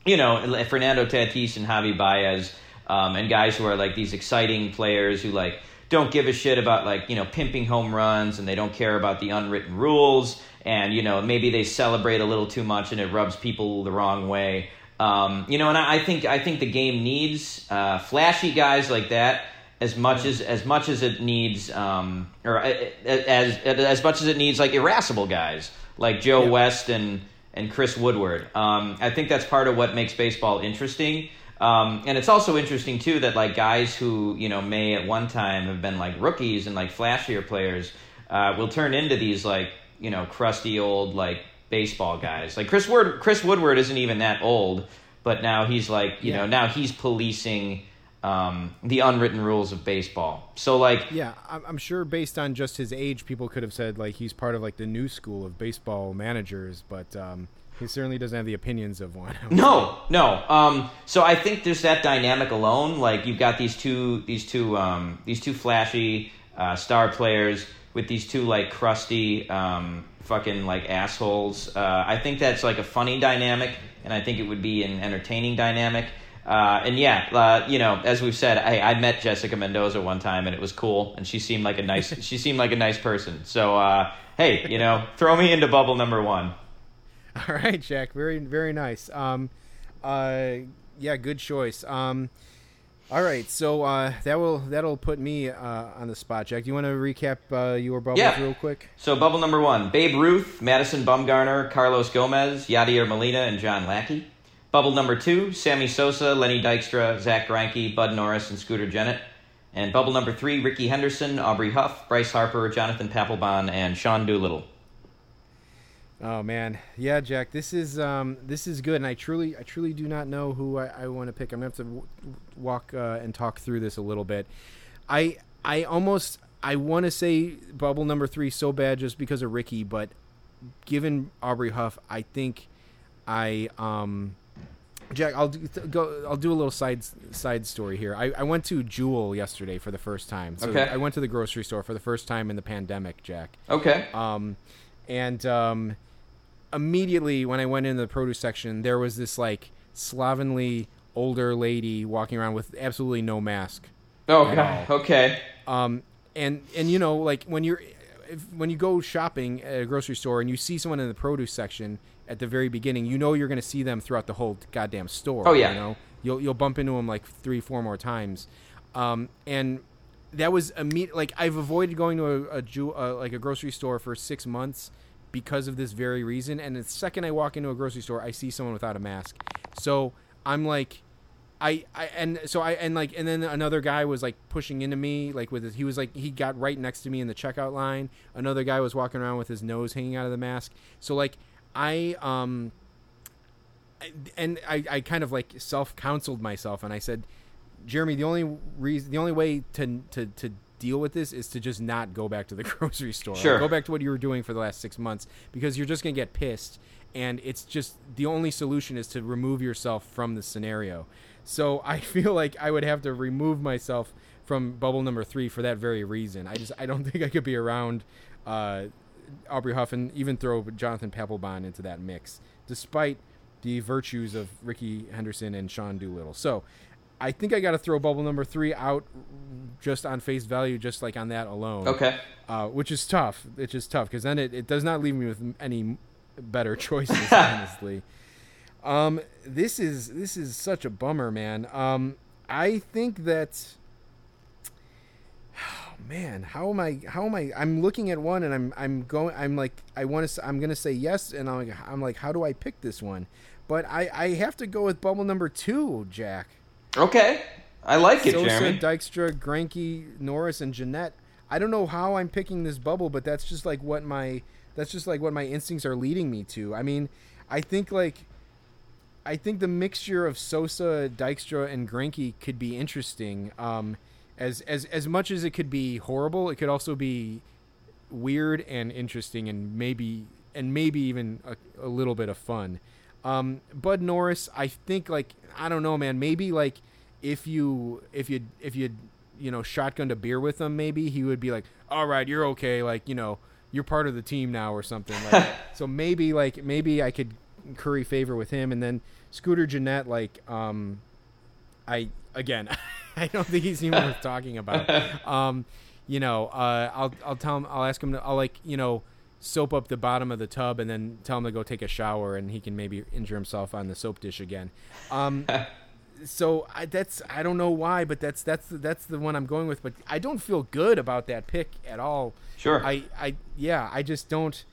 you know Fernando Tatis and Javi Baez um, and guys who are like these exciting players who like don't give a shit about like you know pimping home runs and they don't care about the unwritten rules and you know maybe they celebrate a little too much and it rubs people the wrong way. Um, you know, and I, I think I think the game needs uh, flashy guys like that as much as as much as it needs um, or uh, as as much as it needs like irascible guys like Joe
Yeah.
West and and Chris Woodward. Um, I think that's part of what makes baseball interesting. Um, and it's also interesting too that like guys who you know may at one time have been like rookies and like flashier players uh, will turn into these like you know crusty old like baseball guys. Like Chris Wood Chris Woodward isn't even that old, but now he's like you
Yeah.
know now he's policing um, the unwritten rules of baseball. So like
Yeah, I'm, sure based on just his age, people could have said like he's part of like the new school of baseball managers, but um, he certainly doesn't have the opinions of one.
No, no. Um, so I think there's that dynamic alone. Like you've got these two, these two, um, these two flashy uh, star players with these two like crusty, um, fucking like assholes. Uh, I think that's like a funny dynamic, and I think it would be an entertaining dynamic. Uh, and yeah, uh, you know, as we've said, I, I met Jessica Mendoza one time, and it was cool, and she seemed like a nice, she seemed like a nice person. So uh, hey, you know, throw me into bubble number one.
All right, Jack. Very very nice. Um, uh, yeah, good choice. Um, all right, so uh, that will that'll put me uh, on the spot, Jack. Do you want to recap uh, your bubbles
Yeah.
real quick?
So bubble number one: Babe Ruth, Madison Bumgarner, Carlos Gomez, Yadier Molina, and John Lackey. Bubble number two: Sammy Sosa, Lenny Dykstra, Zack Greinke, Bud Norris, and Scooter Gennett. And bubble number three: Rickey Henderson, Aubrey Huff, Bryce Harper, Jonathan Papelbon, and Sean Doolittle.
Oh man, yeah, Jack. This is um, this is good, and I truly, I truly do not know who I, I want to pick. I'm gonna have to w- walk uh, and talk through this a little bit. I, I almost, I want to say bubble number three so bad just because of Rickey, but given Aubrey Huff, I think I, um, Jack, I'll do, th- go. I'll do a little side side story here. I, I went to Jewel yesterday for the first time. So
Okay.
I went to the grocery store for the first time in the pandemic, Jack.
Okay.
Um, and um, immediately when I went into the produce section, there was this like slovenly older lady walking around with absolutely no mask.
Oh god.
all.
Okay.
Um, and and you know like when you're if, when you go shopping at a grocery store and you see someone in the produce section at the very beginning, you know you're going to see them throughout the whole goddamn store.
Oh, yeah.
you know you'll you'll bump into them like three four more times, um, and that was immediate. Like I've avoided going to a, a Jew, uh, like a grocery store for six months because of this very reason. And the second I walk into a grocery store, I see someone without a mask. So I'm like, I, I and so I and like and then another guy was like pushing into me like with his, he was like he got right next to me in the checkout line. Another guy was walking around with his nose hanging out of the mask. So like I um and I, I kind of like self counseled myself and I said, Jeremy, the only reason the only way to to to deal with this is to just not go back to the grocery store.
Sure.
Go back to what you were doing for the last six months because you're just gonna get pissed and it's just the only solution is to remove yourself from the scenario. So I feel like I would have to remove myself from bubble number three for that very reason. I just I don't think I could be around uh, Aubrey Huff and even throw Jonathan Papelbon into that mix, despite the virtues of Rickey Henderson and Sean Doolittle. So I think I got to throw bubble number three out just on face value, just like on that alone.
Okay.
Uh, which is tough. It's just tough because then it, it does not leave me with any better choices, honestly. Um, this is this is such a bummer, man. Um, I think that. Man, how am I? How am I? I'm looking at one and I'm I'm going. I'm like I want to. I'm gonna say yes, and I'm like, I'm like, how do I pick this one? But I I have to go with bubble number two, Jack.
Okay. I like it, Jeremy.
Sosa,
Jeremy.
Dykstra, Greinke, Norris, and Gennett. I don't know how I'm picking this bubble, but that's just like what my that's just like what my instincts are leading me to. I mean, I think like I think the mixture of Sosa, Dykstra, and Greinke could be interesting. Um, as as as much as it could be horrible, it could also be weird and interesting, and maybe and maybe even a, a little bit of fun. Um, Bud Norris, I think like I don't know, man. Maybe like if you if you if you you know shotgunned a beer with him, maybe he would be like, "All right, you're okay." Like you know you're part of the team now or something. Like, so maybe like maybe I could curry favor with him, and then Scooter Gennett, like um, I again, I don't think he's even worth talking about. Um, you know, uh, I'll I'll tell him, I'll ask him to, I'll like you know soap up the bottom of the tub and then tell him to go take a shower and he can maybe injure himself on the soap dish again. Um, so I, that's I don't know why, but that's that's that's the one I'm going with. But I don't feel good about that pick at all.
Sure.
I I yeah I just don't.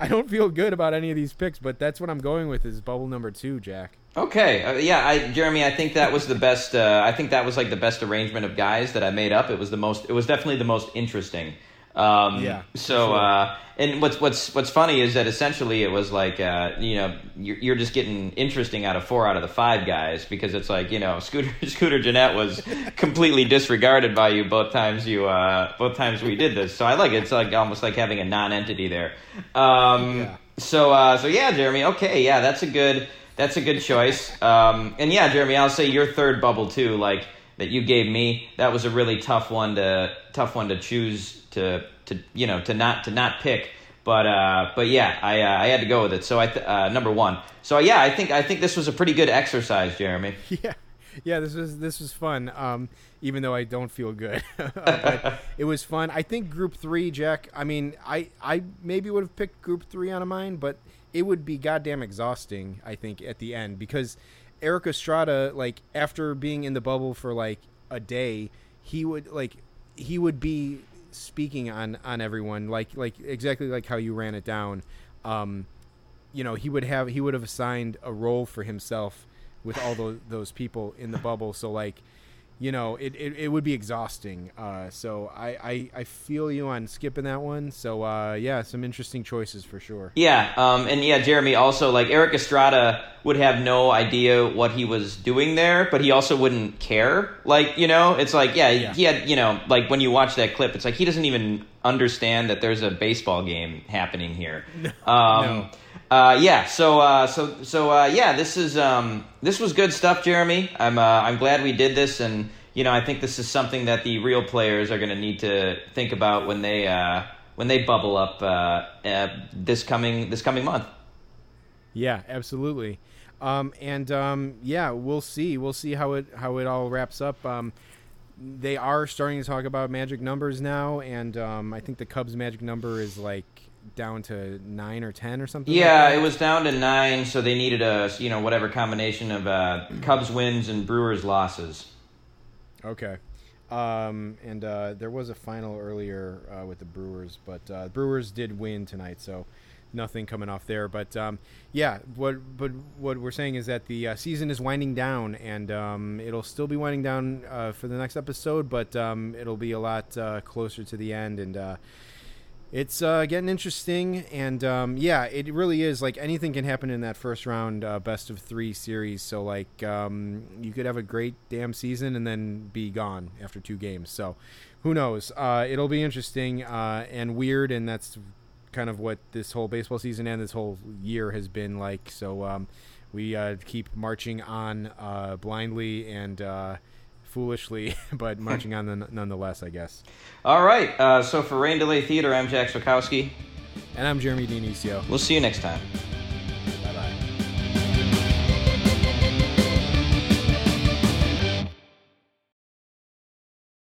I don't feel good about any of these picks, but that's what I'm going with is bubble number two, Jack.
Okay, uh, yeah, I, Jeremy, I think that was the best. Uh, I think that was like the best arrangement of guys that I made up. It was the most. It was definitely the most interesting. Um,
Yeah,
So,
sure.
uh, and what's what's what's funny is that essentially it was like uh, you know you're, you're just getting interesting out of four out of the five guys because it's like you know Scooter Scooter Gennett was completely disregarded by you both times you uh, both times we did this. So I like it. It's like almost like having a non-entity there. Um,
Yeah.
So uh, so yeah, Jeremy. Okay, yeah, that's a good that's a good choice. Um, and yeah, Jeremy, I'll say your third bubble too, like that you gave me. That was a really tough one to tough one to choose to to you know to not to not pick. But uh, but yeah, I uh, I had to go with it. So I th- uh, number one. So yeah, I think I think this was a pretty good exercise, Jeremy.
Yeah, yeah. This was this was fun. Um, even though I don't feel good, but it was fun. I think Group Three, Jack. I mean, I I maybe would have picked Group Three out of mine, but it would be goddamn exhausting. I think at the end because Erik Estrada, like after being in the bubble for like a day, he would like he would be speaking on on everyone like like exactly like how you ran it down. Um, you know he would have he would have assigned a role for himself with all those those people in the bubble so like you know it, it, it would be exhausting uh, so I, I i feel you on skipping that one so uh, yeah some interesting choices for sure
Yeah, um, and yeah, Jeremy also like Erik Estrada would have no idea what he was doing there, but he also wouldn't care. Like you know, it's like yeah,
Yeah.
he had you know like when you watch that clip, it's like he doesn't even understand that there's a baseball game happening here. Um,
No.
Uh, yeah, so uh, so so uh, yeah, this is um, this was good stuff, Jeremy. I'm uh, I'm glad we did this, and you know I think this is something that the real players are going to need to think about when they uh, when they bubble up uh, uh, this coming this coming month.
yeah absolutely um, and um, yeah we'll see we'll see how it how it all wraps up um, they are starting to talk about magic numbers now and um, i think the cubs magic number is like down to nine or ten or something
Yeah,
that.
it was down to nine, so they needed a you know whatever combination of uh, Cubs wins and Brewers losses.
Okay. Um, and uh, there was a final earlier uh, with the Brewers, but uh, Brewers did win tonight, so nothing coming off there. But um, yeah, what but what we're saying is that the uh, season is winding down, and um, it'll still be winding down uh, for the next episode, but um, it'll be a lot uh, closer to the end, and uh, it's uh, getting interesting. And um, yeah, it really is like anything can happen in that first round uh, best of three series. So like um, you could have a great damn season and then be gone after two games. So who knows? Uh, it'll be interesting uh, and weird, and that's kind of what this whole baseball season and this whole year has been like. So um, we uh, keep marching on uh, blindly and foolishly, but marching on the, nonetheless, I guess.
All right. Uh, so for Rain Delay Theater, I'm Jack Swakowski.
And I'm Jeremy Dionisio.
We'll see you next time.